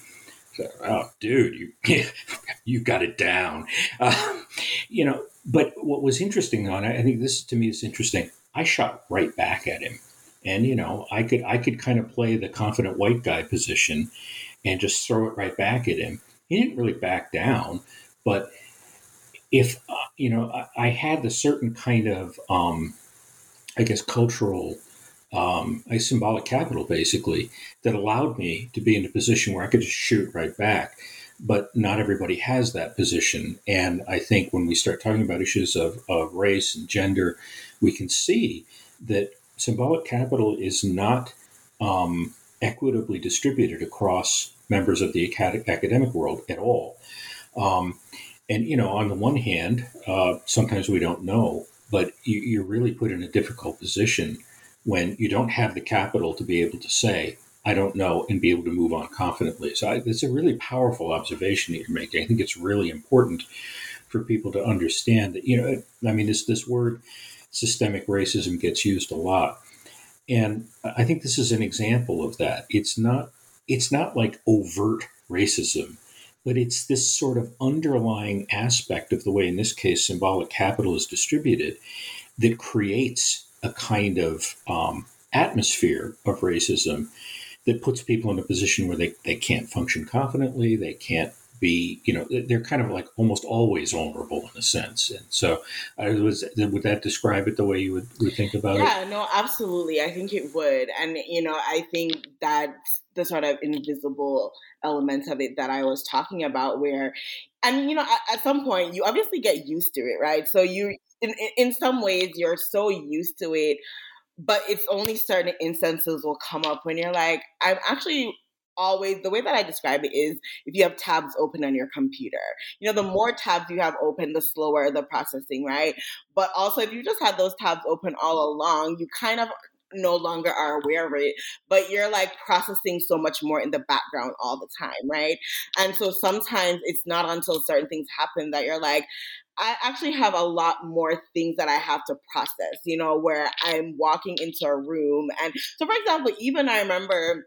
I said, oh, dude, you, you got it down. Uh, you know, but what was interesting on I think this to me is interesting. I shot right back at him, and you know, I could I could kind of play the confident white guy position, and just throw it right back at him. He didn't really back down, but if uh, you know, I, I, had the certain kind of, um, I guess, cultural, um, a symbolic capital basically that allowed me to be in a position where I could just shoot right back but not everybody has that position. And I think when we start talking about issues of, of race and gender, we can see that symbolic capital is not um, equitably distributed across members of the academic world at all. Um, and, you know, on the one hand, uh, sometimes we don't know, but you, you're really put in a difficult position when you don't have the capital to be able to say, I don't know, and be able to move on confidently. So I, it's a really powerful observation that you're making. I think it's really important for people to understand that, you know, I mean, this, this word systemic racism gets used a lot. And I think this is an example of that. It's not, it's not like overt racism, but it's this sort of underlying aspect of the way, in this case, symbolic capital is distributed that creates a kind of um, atmosphere of racism that puts people in a position where they, they can't function confidently, they can't be, you know, they're kind of like almost always vulnerable in a sense. And so, I was would that describe it the way you would, would think about yeah, it? Yeah, no, absolutely. I think it would, and you know, I think that the sort of invisible elements of it that I was talking about, where, and you know, at, at some point you obviously get used to it, right? So you, in in some ways, you're so used to it but it's only certain instances will come up when you're like, I'm actually always the way that I describe it is if you have tabs open on your computer. You know, the more tabs you have open, the slower the processing, right? But also if you just have those tabs open all along, you kind of no longer are aware of it, but you're like processing so much more in the background all the time, right? And so sometimes it's not until certain things happen that you're like, I actually have a lot more things that I have to process, you know, where I'm walking into a room. And so, for example, even I remember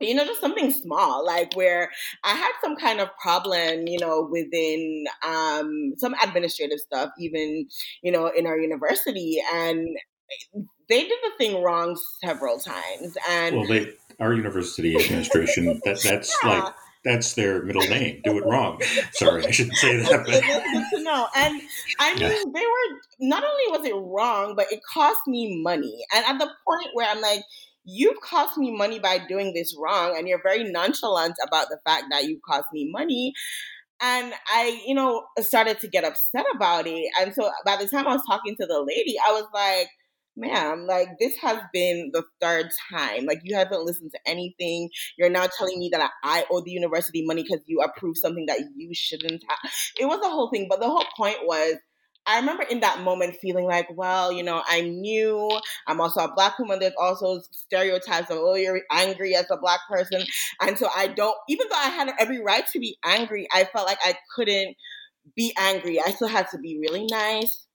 you know, just something small, like where I had some kind of problem, you know, within um, some administrative stuff, even, you know, in our university. And they did the thing wrong several times. And well, they, our university administration, that, that's yeah. like, that's their middle name. Do it wrong. Sorry, I shouldn't say that. But. know. And I mean, yeah. they were not only was it wrong, but it cost me money. And at the point where I'm like, you've cost me money by doing this wrong, and you're very nonchalant about the fact that you cost me money. And I, you know, started to get upset about it. And so by the time I was talking to the lady, I was like, ma'am, like this has been the third time. Like you haven't listened to anything. You're now telling me that I owe the university money because you approved something that you shouldn't have. It was a whole thing, but the whole point was I remember in that moment feeling like, well, you know, I'm new. I'm also a black woman. There's also stereotypes of, oh, you're angry as a black person. And so I don't, even though I had every right to be angry, I felt like I couldn't be angry. I still had to be really nice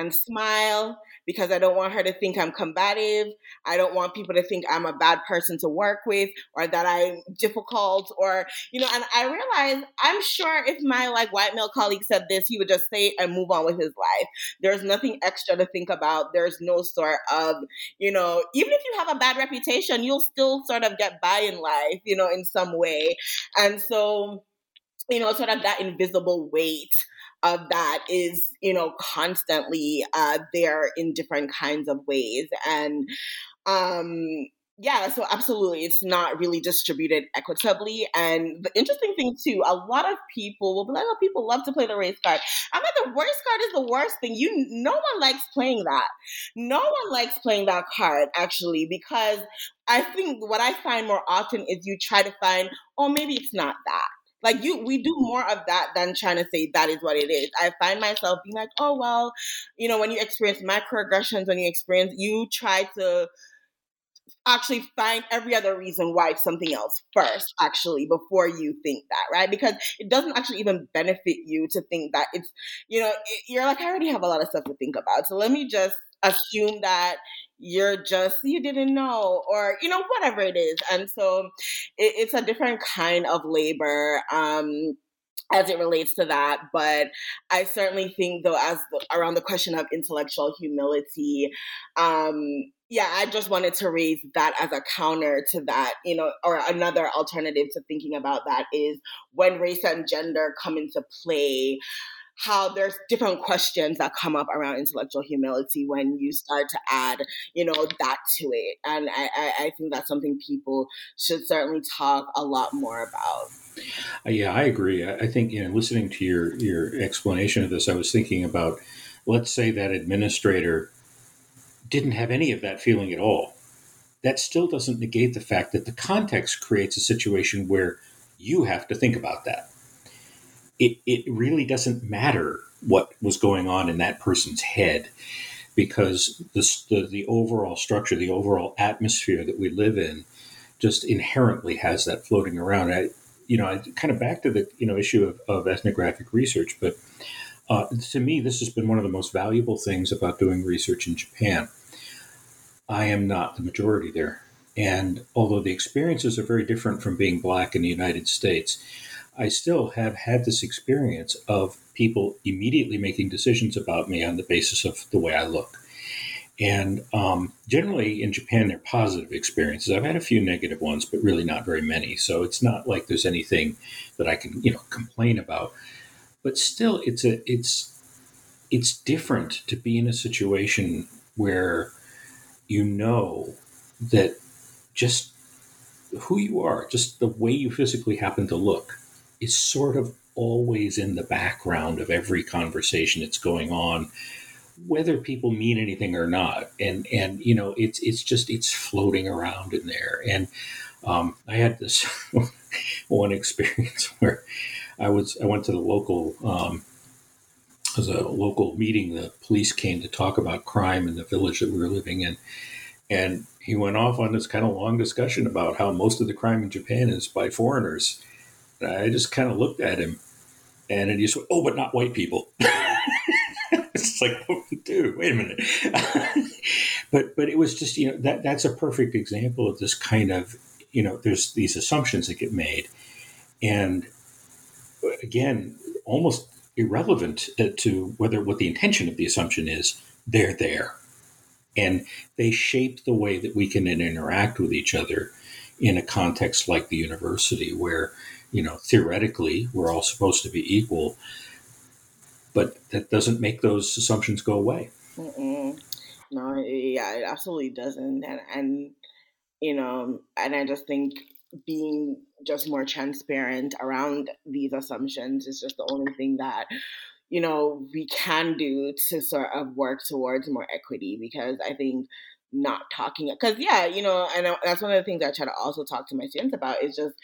and smile because I don't want her to think I'm combative. I don't want people to think I'm a bad person to work with or that I'm difficult or, you know, and I realize I'm sure if my like white male colleague said this, he would just say it and move on with his life. There's nothing extra to think about. There's no sort of, you know, even if you have a bad reputation, you'll still sort of get by in life, you know, in some way. And so, you know, sort of that invisible weight of that is, you know, constantly uh, there in different kinds of ways. And um, yeah, so absolutely, it's not really distributed equitably. And the interesting thing too, a lot of people will be like, "Oh, people love to play the race card." I'm like, the worst card is the worst thing. You, no one likes playing that. No one likes playing that card actually, because I think what I find more often is you try to find, oh, maybe it's not that Like you, we do more of that than trying to say that is what it is. I find myself being like, oh well, you know, when you experience microaggressions, when you experience, you try to actually find every other reason why it's something else first, actually, before you think that, right? Because it doesn't actually even benefit you to think that it's, you know, it, you're like, I already have a lot of stuff to think about. So let me just assume that you're just you didn't know or you know whatever it is. And so it, it's a different kind of labor um as it relates to that. But i certainly think though as the, around the question of intellectual humility um yeah i just wanted to raise that as a counter to that you know or another alternative to thinking about that is when race and gender come into play how there's different questions that come up around intellectual humility when you start to add, you know, that to it. And I, I think that's something people should certainly talk a lot more about. Uh, yeah, I agree. I think you know, listening to your your explanation of this, I was thinking about, let's say that administrator didn't have any of that feeling at all. That still doesn't negate the fact that the context creates a situation where you have to think about that it, it really doesn't matter what was going on in that person's head because the, the overall structure, the overall atmosphere that we live in just inherently has that floating around. I, you know, I, kind of back to the, you know, issue of, of ethnographic research, but uh, to me, this has been one of the most valuable things about doing research in Japan. I am not the majority there. And although the experiences are very different from being black in the United States, I still have had this experience of people immediately making decisions about me on the basis of the way I look. And um, generally in Japan, they're positive experiences. I've had a few negative ones, but really not very many. So it's not like there's anything that I can, you know, complain about. But still, it's a it's it's different to be in a situation where you know that just who you are, just the way you physically happen to look, is sort of always in the background of every conversation that's going on whether people mean anything or not. And and you know it's it's just it's floating around in there. And um, i had this one experience where i was i went to the local um, as a local meeting. The police came to talk about crime in the village that we were living in. And he went off on this kind of long discussion about how most of the crime in japan is by foreigners I just kind of looked at him and he just went, oh, but not white people. it's like, dude, wait a minute. but but it was just, you know, that that's a perfect example of this kind of, you know, there's these assumptions that get made. And again, almost irrelevant to whether what the intention of the assumption is, they're there. And they shape the way that we can interact with each other in a context like the university, where you know, theoretically, we're all supposed to be equal, but that doesn't make those assumptions go away. Mm-mm. No, yeah, it absolutely doesn't, and and you know, and I just think being just more transparent around these assumptions is just the only thing that you know we can do to sort of work towards more equity because I think not talking because yeah you know and that's one of the things I try to also talk to my students about is just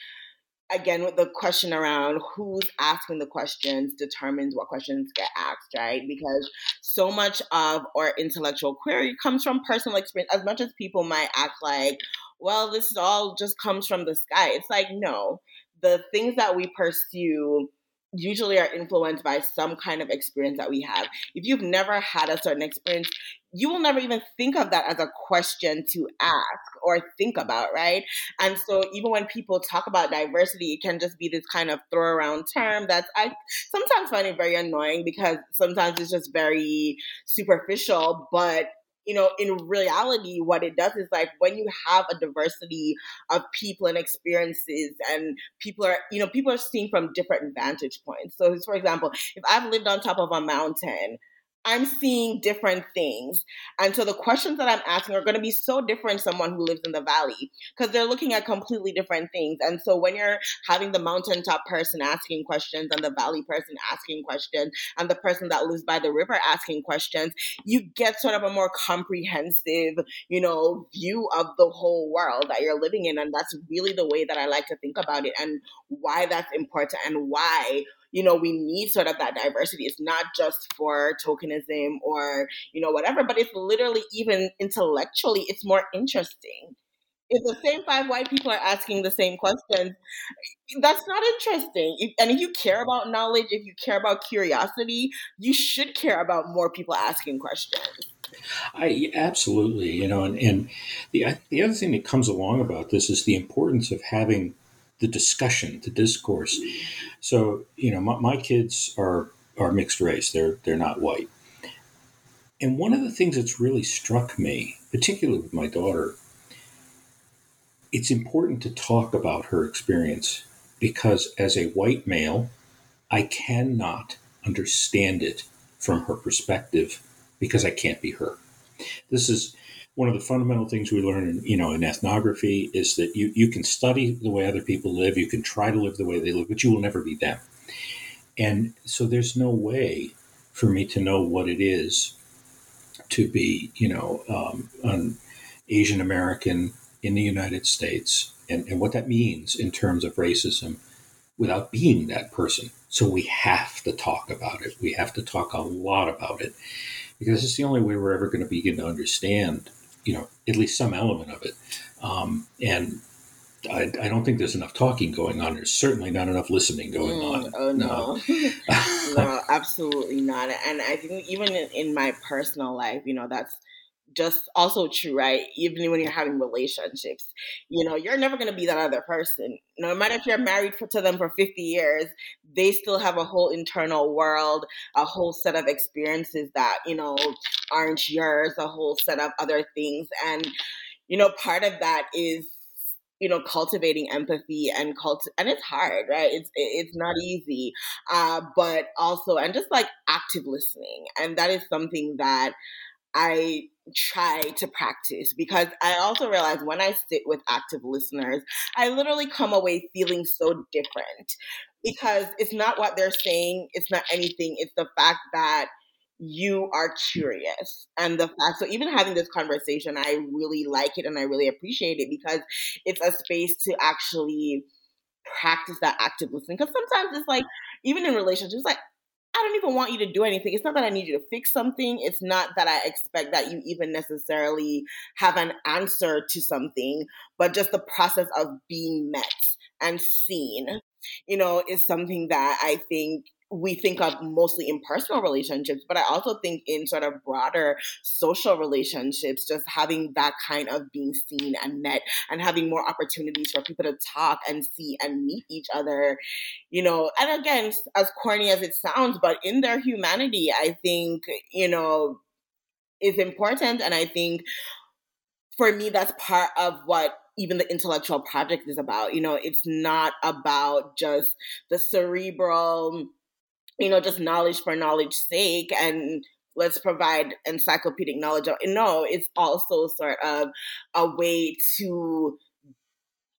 again with the question around who's asking the questions determines what questions get asked right? Because so much of our intellectual query comes from personal experience as much as people might act like well this all just comes from the sky. It's like no. The things that we pursue usually are influenced by some kind of experience that we have. If you've never had a certain experience, you will never even think of that as a question to ask or think about, right? And so even when people talk about diversity, it can just be this kind of throw around term that's I sometimes find it very annoying because sometimes it's just very superficial, but you know, in reality, what it does is like when you have a diversity of people and experiences, and people are, you know, people are seeing from different vantage points. So, for example, if I've lived on top of a mountain, I'm seeing different things. And so the questions that I'm asking are going to be so different someone who lives in the valley because they're looking at completely different things. And so when you're having the mountaintop person asking questions and the valley person asking questions and the person that lives by the river asking questions, you get sort of a more comprehensive, you know, view of the whole world that you're living in. And that's really the way that I like to think about it and why that's important and why you know, we need sort of that diversity. It's not just for tokenism or, you know, whatever, but it's literally even intellectually, it's more interesting. If the same five white people are asking the same questions, that's not interesting. If, and if you care about knowledge, if you care about curiosity, you should care about more people asking questions. I absolutely, you know, and, and the the other thing that comes along about this is the importance of having the discussion, the discourse. So, you know, my, my kids are are mixed race. They're they're not white. And one of the things that's really struck me, particularly with my daughter, it's important to talk about her experience because as a white male, I cannot understand it from her perspective because I can't be her. This is one of the fundamental things we learn in you know in ethnography is that you you can study the way other people live you can try to live the way they live but you will never be them. And so there's no way for me to know what it is to be you know um, an asian american in the united states and, and what that means in terms of racism without being that person. So we have to talk about it. We have to talk a lot about it because it's the only way we're ever going to begin to understand you know at least some element of it. Um, and I, I, don't think there's enough talking going on. There's certainly not enough listening going mm, on. Oh no, no. no, absolutely not. And I think even in, in my personal life, you know, that's just also true, right? Even when you're having relationships, you know, you're never going to be that other person. No matter if you're married for, to them for 50 years, they still have a whole internal world, a whole set of experiences that, you know, aren't yours, a whole set of other things. And, you know, part of that is you know cultivating empathy and cult and it's hard right it's it's not easy uh but also and just like active listening and that is something that i try to practice because I also realize when I sit with active listeners, I literally come away feeling so different because it's not what they're saying, it's not anything, it's the fact that you are curious and the fact so even having this conversation i really like it and i really appreciate it because it's a space to actually practice that active listening because sometimes it's like even in relationships like I don't even want you to do anything. It's not that I need you to fix something. It's not that I expect that you even necessarily have an answer to something, but just the process of being met and seen, you know, is something that I think we think of mostly in personal relationships, but I also think in sort of broader social relationships, just having that kind of being seen and met and having more opportunities for people to talk and see and meet each other, you know, and again, as corny as it sounds, but in their humanity, I think, you know, is important. And I think for me, that's part of what even the intellectual project is about. You know, it's not about just the cerebral you know, just knowledge for knowledge's sake and let's provide encyclopedic knowledge. No, it's also sort of a way to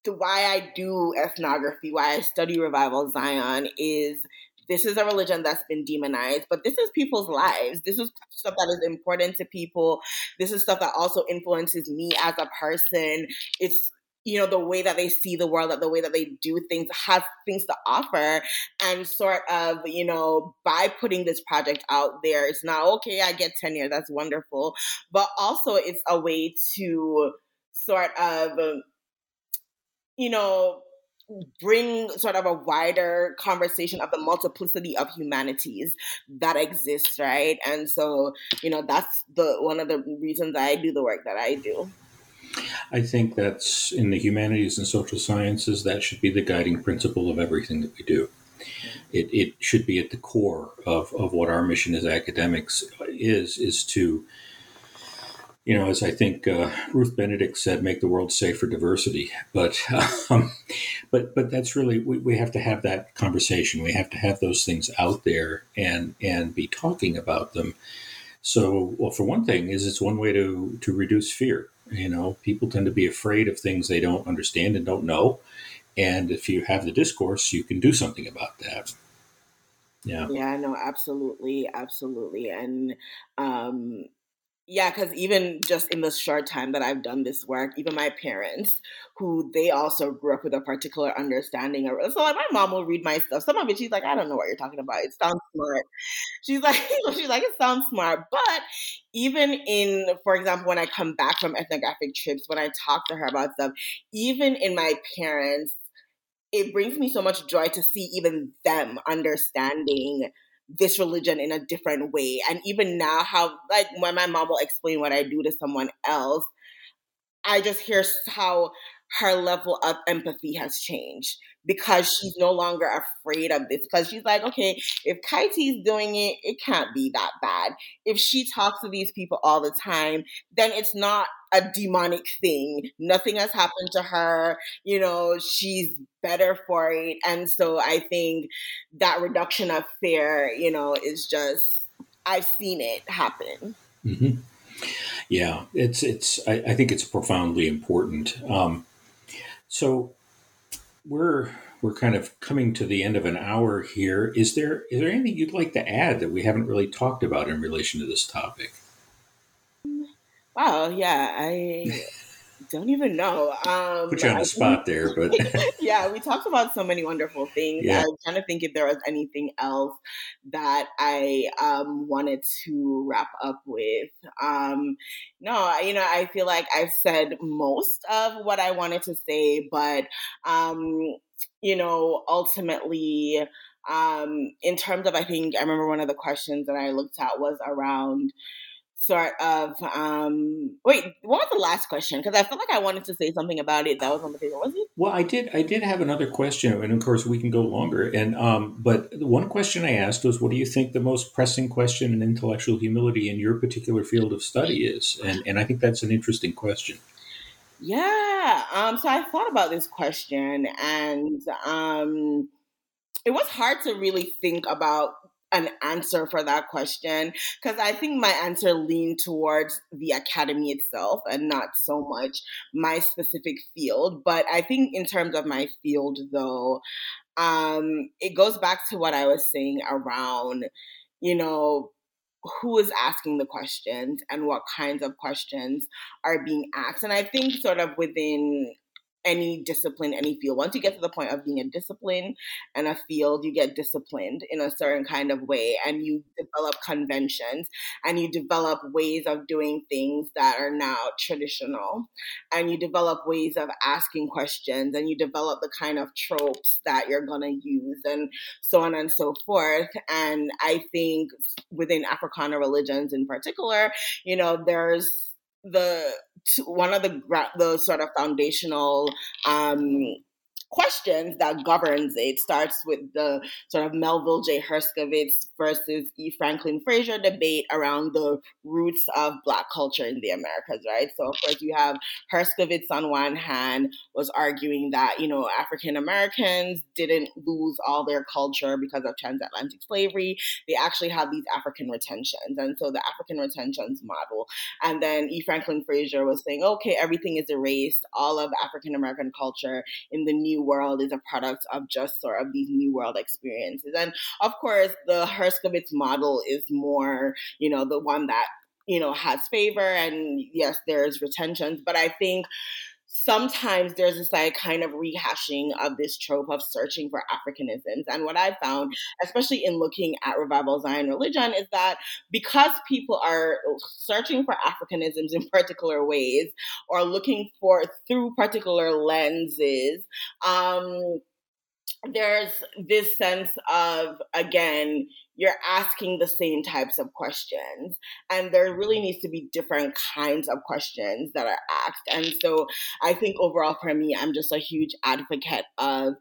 to why I do ethnography, why I study revival Zion is this is a religion that's been demonized, but this is people's lives. This is stuff that is important to people. This is stuff that also influences me as a person. It's you know the way that they see the world that the way that they do things has things to offer. And sort of you know by putting this project out there it's not okay i get tenure that's wonderful. But also it's a way to sort of you know bring sort of a wider conversation of the multiplicity of humanities that exists right? And so you know that's the one of the reasons i do the work that i do I think that's in the humanities and social sciences, that should be the guiding principle of everything that we do. It, it should be at the core of, of what our mission as academics is, is to, you know, as I think uh, Ruth Benedict said, make the world safe for diversity. But, um, but, but that's really, we, we have to have that conversation. We have to have those things out there and, and be talking about them So, well, for one thing, is it's one way to to reduce fear. You know, people tend to be afraid of things they don't understand and don't know, and if you have the discourse, you can do something about that. Yeah. Yeah, no, absolutely, absolutely. And um yeah, because even just in the short time that I've done this work, even my parents, who they also grew up with a particular understanding of so like my mom will read my stuff. Some of it she's like, I don't know what you're talking about. It sounds smart. She's like, she's like, it sounds smart. But even in, for example, when I come back from ethnographic trips, when I talk to her about stuff, even in my parents it brings me so much joy to see even them understanding this religion in a different way. And even now, how, like, when my mom will explain what I do to someone else, I just hear how her level of empathy has changed because she's no longer afraid of this. Because she's like, okay, if Khytie's doing it, it can't be that bad. If she talks to these people all the time, then it's not a demonic thing. Nothing has happened to her. You know, she's better for it. And so I think that reduction of fear, you know, is just, I've seen it happen. Mm-hmm. Yeah, it's it's. I, I, think it's profoundly important. Um, so we're we're kind of coming to the end of an hour here. Is there is there anything you'd like to add that we haven't really talked about in relation to this topic? Wow, yeah, I don't even know. Um, Put you on the spot there, but yeah, we talked about so many wonderful things. Yeah. I was trying to think if there was anything else that I um, wanted to wrap up with. Um, no, you know, I feel like I've said most of what I wanted to say, but um, you know, ultimately. Um, in terms of, I think I remember one of the questions that I looked at was around, sort of um wait what was the last question? Because i felt like i wanted to say something about it that was on the table was it? Well i did i did have another question and of course we can go longer and um but the one question i asked was what do you think the most pressing question in intellectual humility in your particular field of study is? And and i think that's an interesting question. Yeah um so i thought about this question and um it was hard to really think about an answer for that question because I think my answer leaned towards the academy itself and not so much my specific field. But I think in terms of my field, though, um, it goes back to what I was saying around, you know, who is asking the questions and what kinds of questions are being asked. And I think, sort of within any discipline, any field. Once you get to the point of being a discipline and a field, you get disciplined in a certain kind of way and you develop conventions and you develop ways of doing things that are now traditional and you develop ways of asking questions and you develop the kind of tropes that you're going to use and so on and so forth. And I think within Africana religions in particular, you know, there's the one of the the sort of foundational um, questions that governs it starts with the sort of Melville J. Herskovits versus E. Franklin Frazier debate around the roots of Black culture in the Americas, right? So, of course, you have Herskovits on one hand was arguing that, you know, African Americans didn't lose all their culture because of transatlantic slavery. They actually had these African retentions. And so the African retentions model. And then E. Franklin Frazier was saying, okay, everything is erased. All of African American culture in the new world is a product of just sort of these new world experiences. And of course, the Herskovits model is more, you know, the one that, you know, has favor and yes, there's retentions. But I think sometimes there's this like kind of rehashing of this trope of searching for Africanisms. And what I found, especially in looking at revival Zion religion, is that because people are searching for Africanisms in particular ways or looking for through particular lenses, um, there's this sense of again you're asking the same types of questions. And there really needs to be different kinds of questions that are asked. And so i think overall for me i'm just a huge advocate of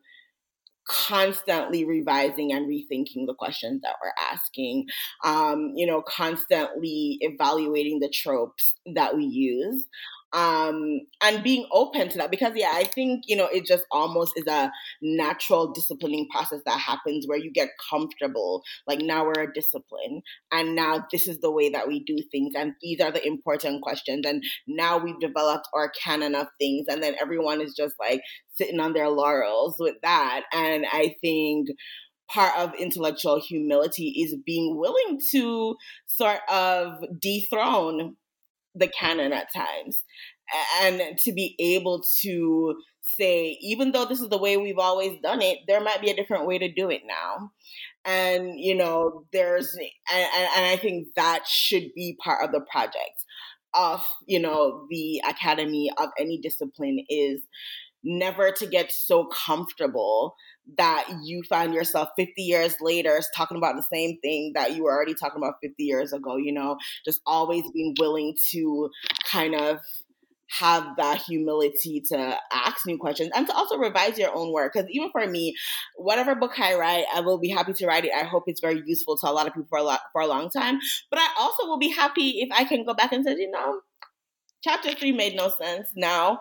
constantly revising and rethinking the questions that we're asking. Um, you know constantly evaluating the tropes that we use um, and being open to that because yeah i think you know it just almost is a natural disciplining process that happens where you get comfortable like now we're a discipline and now this is the way that we do things and these are the important questions and now we've developed our canon of things and then everyone is just like sitting on their laurels with that and i think part of intellectual humility is being willing to sort of dethrone the canon at times. And to be able to say even though this is the way we've always done it there might be a different way to do it now. And you know there's and, and i think that should be part of the project of you know the academy of any discipline is never to get so comfortable that you find yourself 50 years later talking about the same thing that you were already talking about 50 years ago, you know, just always being willing to kind of have that humility to ask new questions and to also revise your own work. Because even for me, whatever book I write, I will be happy to write it. I hope it's very useful to a lot of people for a lot for a long time. But I also will be happy if I can go back and say, you know, chapter three made no sense. Now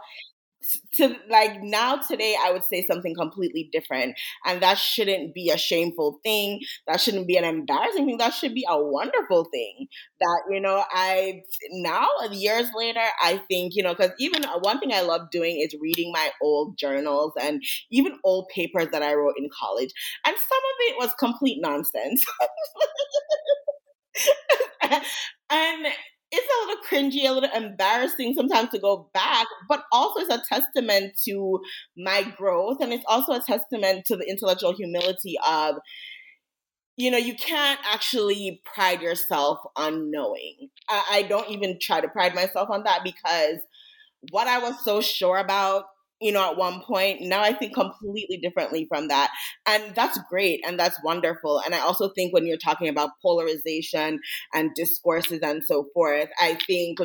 to like now today i would say something completely different. And that shouldn't be a shameful thing. That shouldn't be an embarrassing thing. That should be a wonderful thing that you know i now years later i think you know because even uh, one thing i love doing is reading my old journals and even old papers that i wrote in college. And some of it was complete nonsense. And it's a little cringy, a little embarrassing sometimes to go back, but also it's a testament to my growth. And it's also a testament to the intellectual humility of, you know, you can't actually pride yourself on knowing. I, I don't even try to pride myself on that because what I was so sure about you know, at one point. Now I think completely differently from that. And that's great and that's wonderful. And I also think when you're talking about polarization and discourses and so forth, I think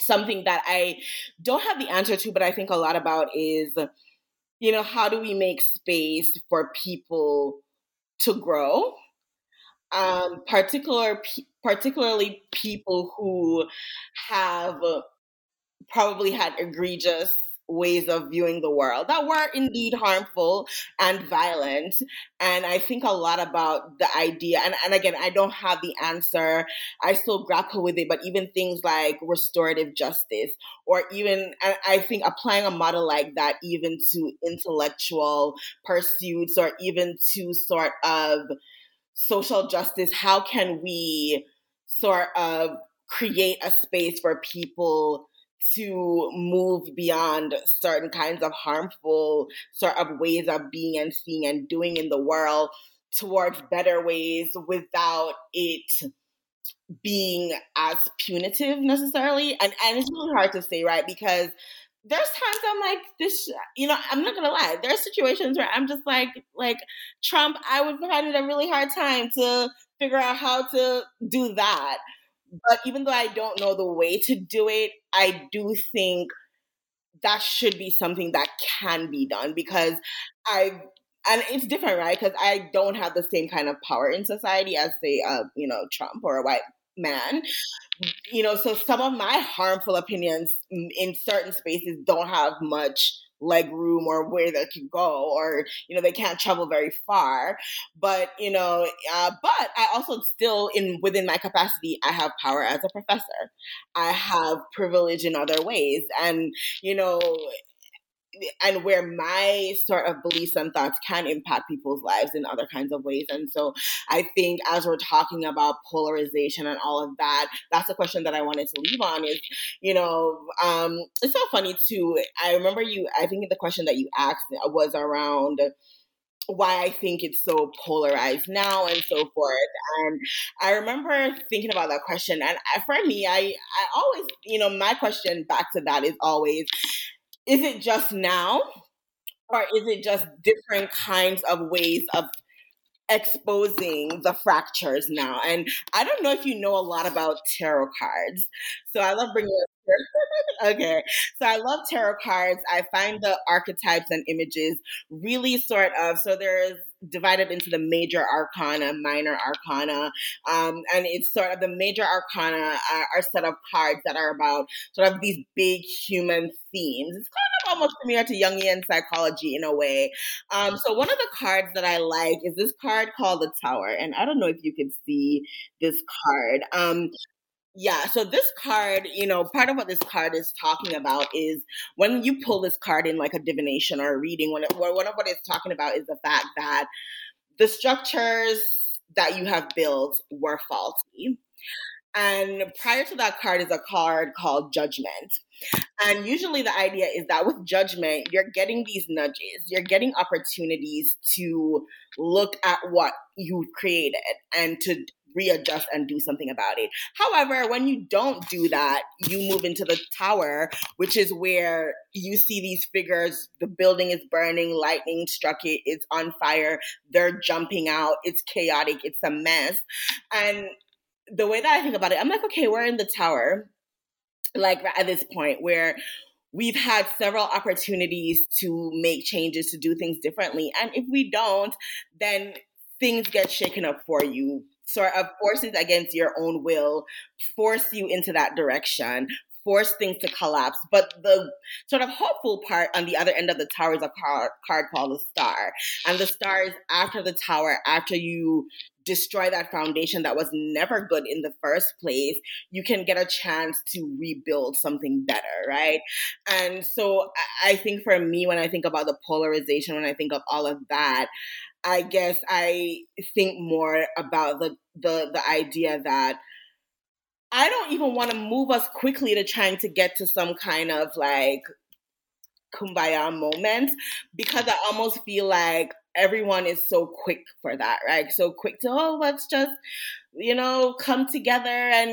something that I don't have the answer to, but I think a lot about is, you know, how do we make space for people to grow? Um, particular, particularly people who have probably had egregious ways of viewing the world that were indeed harmful and violent. And I think a lot about the idea, and, and again, I don't have the answer. I still grapple with it, but even things like restorative justice, or even, I think applying a model like that even to intellectual pursuits, or even to sort of social justice, how can we sort of create a space for people to move beyond certain kinds of harmful sort of ways of being and seeing and doing in the world towards better ways without it being as punitive necessarily. And and it's really hard to say right? Because there's times I'm like this you know I'm not gonna lie there's situations where I'm just like like Trump I would find it a really hard time to figure out how to do that but even though I don't know the way to do it, I do think that should be something that can be done because I and it's different, right? Because I don't have the same kind of power in society as say, uh, you know, Trump or a white man. You know, so some of my harmful opinions in certain spaces don't have much leg room or where they can go or you know they can't travel very far. But you know uh, but i also still in within my capacity i have power as a professor. I have privilege in other ways. And you know and where my sort of beliefs and thoughts can impact people's lives in other kinds of ways. And so I think as we're talking about polarization and all of that, that's a question that I wanted to leave on is, you know, um, it's so funny too. I remember you, I think the question that you asked was around why I think it's so polarized now and so forth. And I remember thinking about that question. And for me, I, I always, you know, my question back to that is always, is it just now or is it just different kinds of ways of exposing the fractures now? And i don't know if you know a lot about tarot cards so i love bringing okay. So I love tarot cards. I find the archetypes and images really sort of so there's divided into the major arcana, minor arcana, um, and it's sort of the major arcana are, are set of cards that are about sort of these big human themes. It's kind of almost similar to Jungian psychology in a way. Um, so one of the cards that I like is this card called the Tower, and I don't know if you can see this card. Um, yeah, so this card, you know, part of what this card is talking about is when you pull this card in like a divination or a reading, when it, one of what it's talking about is the fact that the structures that you have built were faulty. And prior to that card is a card called Judgment. And usually the idea is that with judgment, you're getting these nudges, you're getting opportunities to look at what you created and to readjust and do something about it. However, when you don't do that, you move into the tower, which is where you see these figures. The building is burning, lightning struck it, it's on fire, they're jumping out, it's chaotic, it's a mess. And the way that I think about it, I'm like, okay, we're in the tower, like at this point where we've had several opportunities to make changes to do things differently. And if we don't then things get shaken up for you sort of forces against your own will force you into that direction force things to collapse. But the sort of hopeful part on the other end of the tower is a card, card called the star. And the star is after the tower, after you destroy that foundation that was never good in the first place, you can get a chance to rebuild something better, right? And so I think for me, when I think about the polarization, when I think of all of that, I guess I think more about the the the idea that I don't even want to move us quickly to trying to get to some kind of like kumbaya moment because I almost feel like everyone is so quick for that, right? So quick to oh, let's just you know come together and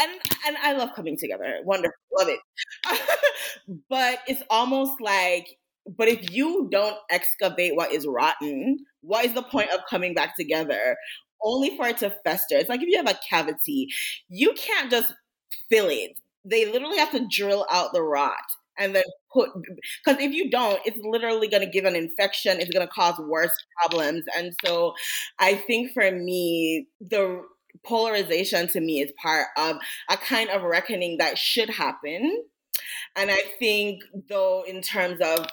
and and I love coming together. Wonderful, love it. but it's almost like but if you don't excavate what is rotten, what is the point of coming back together? Only for it to fester. It's like if you have a cavity, you can't just fill it. They literally have to drill out the rot and then put because if you don't it's literally going to give an infection it's going to cause worse problems and so i think for me the polarization to me is part of a kind of reckoning that should happen and I think, though, in terms of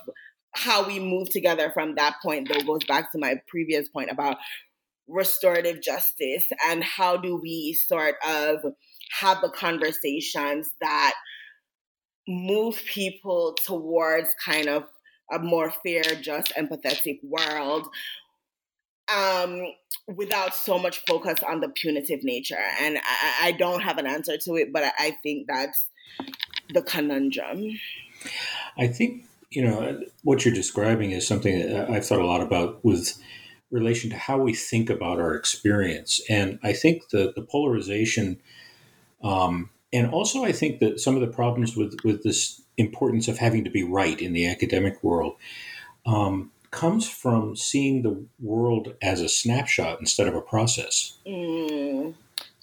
how we move together from that point, though, goes back to my previous point about restorative justice and how do we sort of have the conversations that move people towards kind of a more fair, just, empathetic world um, without so much focus on the punitive nature. And I, I don't have an answer to it, but I, I think that's the conundrum. I think you know what you're describing is something that I've thought a lot about with relation to how we think about our experience, and I think the the polarization, um, and also I think that some of the problems with with this importance of having to be right in the academic world. Um, comes from seeing the world as a snapshot instead of a process. Mm,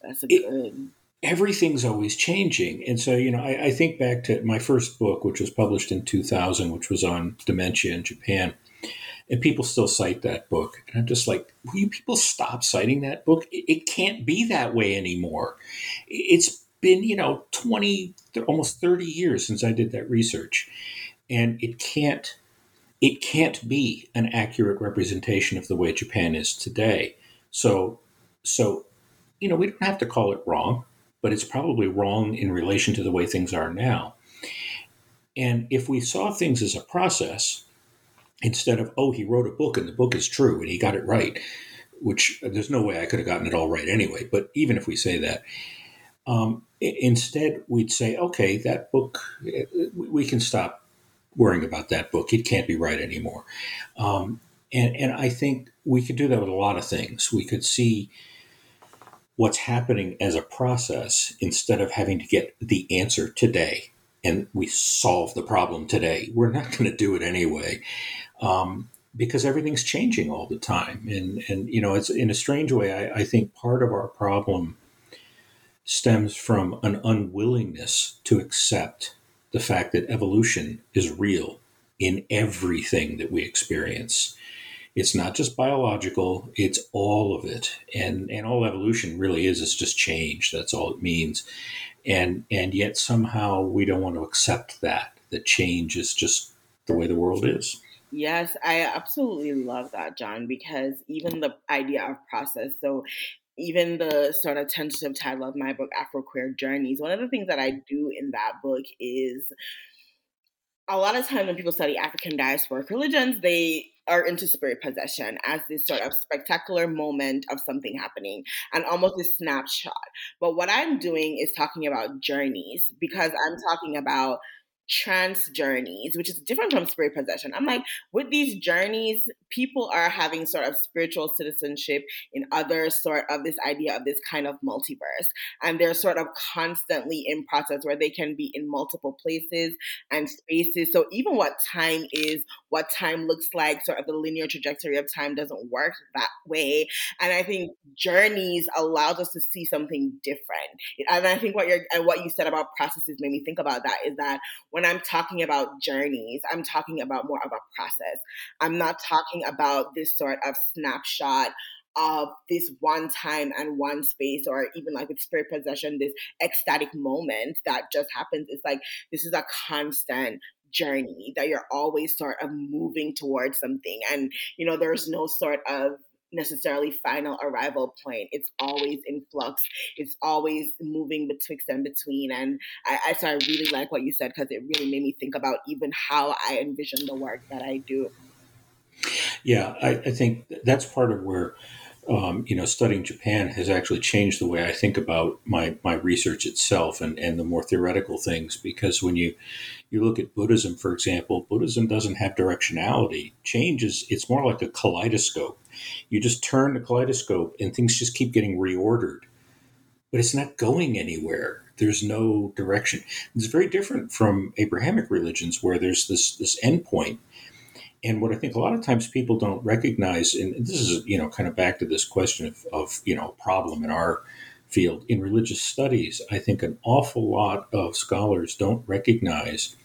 that's a good everything's always changing. And so, you know, I, I, think back to my first book, which was published in 2000, which was on dementia in Japan. And people still cite that book. And I'm just like, will you people stop citing that book? It, it can't be that way anymore. It's been, you know, 20, almost 30 years since I did that research. And it can't. It can't be an accurate representation of the way Japan is today. So, so, you know, we don't have to call it wrong but it's probably wrong in relation to the way things are now. And if we saw things as a process, instead of, oh, he wrote a book and the book is true and he got it right, which there's no way I could have gotten it all right anyway, but even if we say that, um, instead we'd say, okay, that book, we can stop worrying about that book. It can't be right anymore. Um, and, and I think we could do that with a lot of things. We could see what's happening as a process instead of having to get the answer today and we solve the problem today. We're not going to do it anyway. Um, because everything's changing all the time. And, and, you know, it's in a strange way, I, I think part of our problem stems from an unwillingness to accept the fact that evolution is real in everything that we experience. It's not just biological, it's all of it. And and all evolution really is is just change. That's all it means. And and yet somehow we don't want to accept that. That change is just the way the world is. Yes, I absolutely love that, John, because even the idea of process, so even the sort of tentative title of my book, Afro Queer Journeys, one of the things that I do in that book is a lot of times when people study African diasporic religions, they are into spirit possession as this sort of spectacular moment of something happening and almost a snapshot. But what I'm doing is talking about journeys because I'm talking about trance journeys, which is different from spirit possession. I'm like, with these journeys, people are having sort of spiritual citizenship in other sort of this idea of this kind of multiverse. And they're sort of constantly in process where they can be in multiple places and spaces. So even what time is, what time looks like, sort of the linear trajectory of time doesn't work that way. And I think journeys allows us to see something different. And I think what you're and what you said about processes made me think about that is that when I'm talking about journeys, I'm talking about more of a process. I'm not talking about this sort of snapshot of this one time and one space, or even like with spirit possession, this ecstatic moment that just happens. It's like this is a constant journey that you're always sort of moving towards something. And, you know, there's no sort of necessarily final arrival point. It's always in flux. It's always moving betwixt and between. And I, I so I really like what you said because it really made me think about even how I envision the work that I do. Yeah, I, I think that's part of where um, you know, studying Japan has actually changed the way I think about my, my research itself and, and the more theoretical things. Because when you you look at Buddhism, for example, Buddhism doesn't have directionality. Change is it's more like a kaleidoscope. You just turn the kaleidoscope and things just keep getting reordered, but it's not going anywhere. There's no direction. It's very different from Abrahamic religions where there's this this endpoint and what I think a lot of times people don't recognize, and this is, you know, kind of back to this question of, of you know, problem in our field in religious studies, I think an awful lot of scholars don't recognize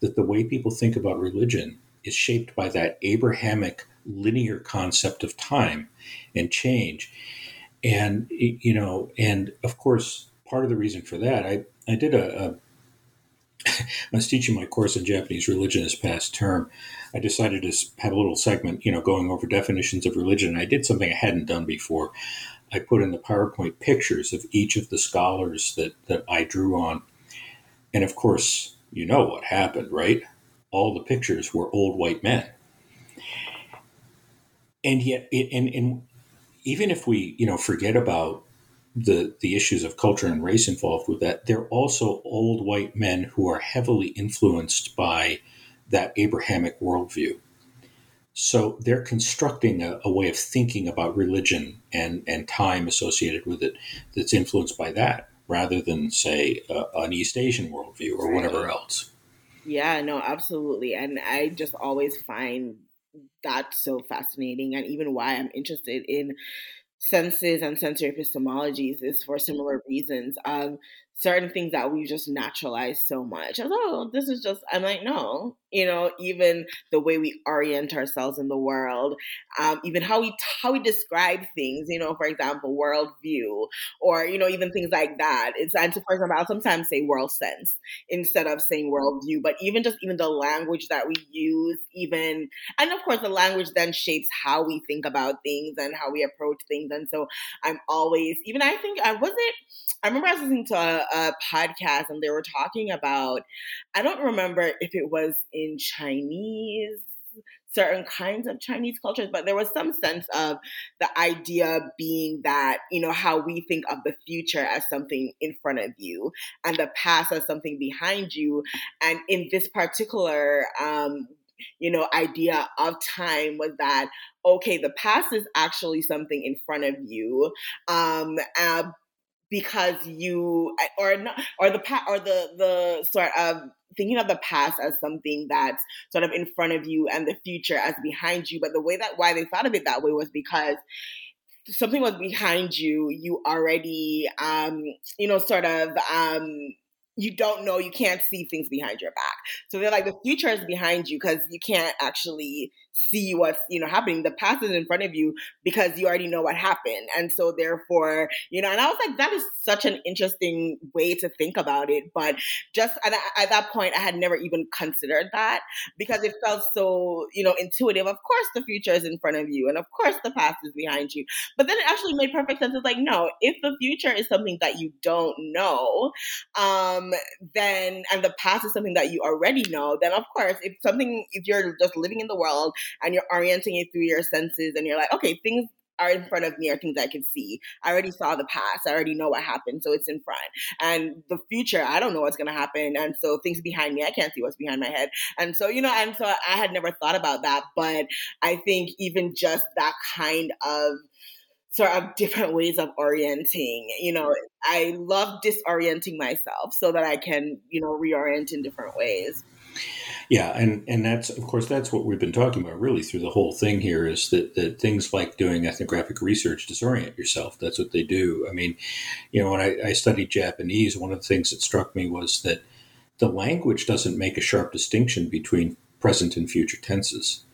that the way people think about religion is shaped by that Abrahamic linear concept of time and change. And, you know, and of course, part of the reason for that, I, I did a, a I was teaching my course on Japanese religion this past term. I decided to have a little segment, you know, going over definitions of religion. And I did something I hadn't done before. I put in the PowerPoint pictures of each of the scholars that, that I drew on. And of course, you know what happened, right? All the pictures were old white men. And yet, and, and even if we, you know, forget about the the issues of culture and race involved with that, they're also old white men who are heavily influenced by that Abrahamic worldview. So they're constructing a, a, way of thinking about religion and, and time associated with it that's influenced by that rather than, say, uh, an East Asian worldview or whatever else. Yeah, no, absolutely. And I just always find that so fascinating and even why I'm interested in senses and sensory epistemologies is for similar reasons. Um, certain things that we just naturalize so much. I was, oh, this is just, I'm like, no, you know, even the way we orient ourselves in the world, um, even how we, how we describe things, you know, for example, worldview, or, you know, even things like that. It's, and so, for example, I'll sometimes say world sense instead of saying worldview, but even just, even the language that we use, even, and of course, the language then shapes how we think about things and how we approach things. And so I'm always, even I think, I was it, I remember I was listening to a, a, podcast and they were talking about, I don't remember if it was in Chinese, certain kinds of Chinese cultures, but there was some sense of the idea being that, you know, how we think of the future as something in front of you and the past as something behind you. And in this particular, um, you know, idea of time was that okay, the past is actually something in front of you, um, uh, because you or not or the or the the sort of thinking of the past as something that's sort of in front of you and the future as behind you but the way that why they thought of it that way was because something was behind you, you already, um, you know, sort of um, you don't know, you can't see things behind your back. So they're like the future is behind you because you can't actually see what's you know happening. The past is in front of you because you already know what happened, and so therefore you know. And I was like, that is such an interesting way to think about it. But just at, at that point, I had never even considered that because it felt so you know intuitive. Of course, the future is in front of you, and of course, the past is behind you. But then it actually made perfect sense. It's like, no, if the future is something that you don't know, um, then and the past is something that you already know, then of course, if something, if you're just living in the world and you're orienting it through your senses and you're like, okay, things are in front of me are things I can see. I already saw the past. I already know what happened, so it's in front. And the future, I don't know what's to happen. And so things behind me, I can't see what's behind my head. And so, you know, and so I had never thought about that. But I think even just that kind of sort of different ways of orienting. You know, I love disorienting myself so that I can, you know, reorient in different ways. Yeah, and and that's of course that's what we've been talking about really through the whole thing here is that that things like doing ethnographic research disorient yourself. That's what they do. I mean, you know, when I, I studied Japanese, one of the things that struck me was that the language doesn't make a sharp distinction between present and future tenses.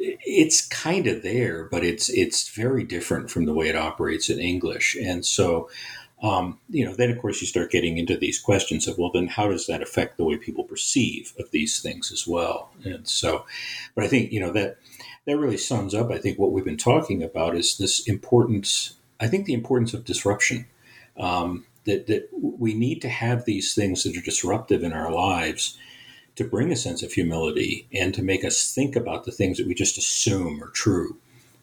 It's kind of there, but it's it's very different from the way it operates in English, and so um, you know, then of course you start getting into these questions of, well, then how does that affect the way people perceive of these things as well? And so, but I think, you know, that, that really sums up, I think, what we've been talking about is this importance, I think the importance of disruption. Um, that, that we need to have these things that are disruptive in our lives to bring a sense of humility and to make us think about the things that we just assume are true.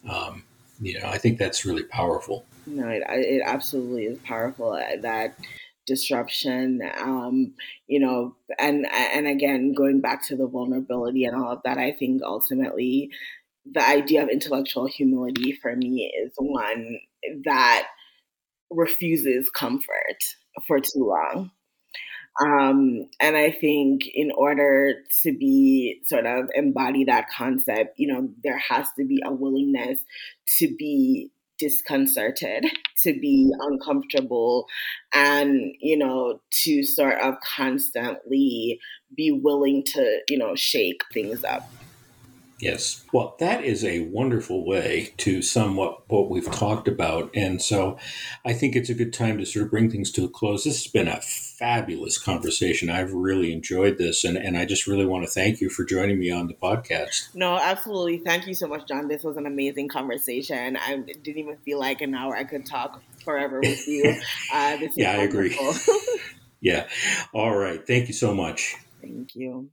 Um, you know, I think that's really powerful. No, it, it absolutely is powerful. Uh, that disruption, um, you know, and and again, going back to the vulnerability and all of that, I think ultimately the idea of intellectual humility for me is one that refuses comfort for too long. Um, and I think in order to be sort of embody that concept, you know, there has to be a willingness to be disconcerted, to be uncomfortable, and, you know, to sort of constantly be willing to, you know, shake things up. Yes. Well, that is a wonderful way to sum up what we've talked about. And so I think it's a good time to sort of bring things to a close. This has been a fabulous conversation. I've really enjoyed this. And, and I just really want to thank you for joining me on the podcast. No, absolutely. Thank you so much, John. This was an amazing conversation. I didn't even feel like an hour I could talk forever with you. Uh, yeah, I agree. yeah. All right. Thank you so much. Thank you.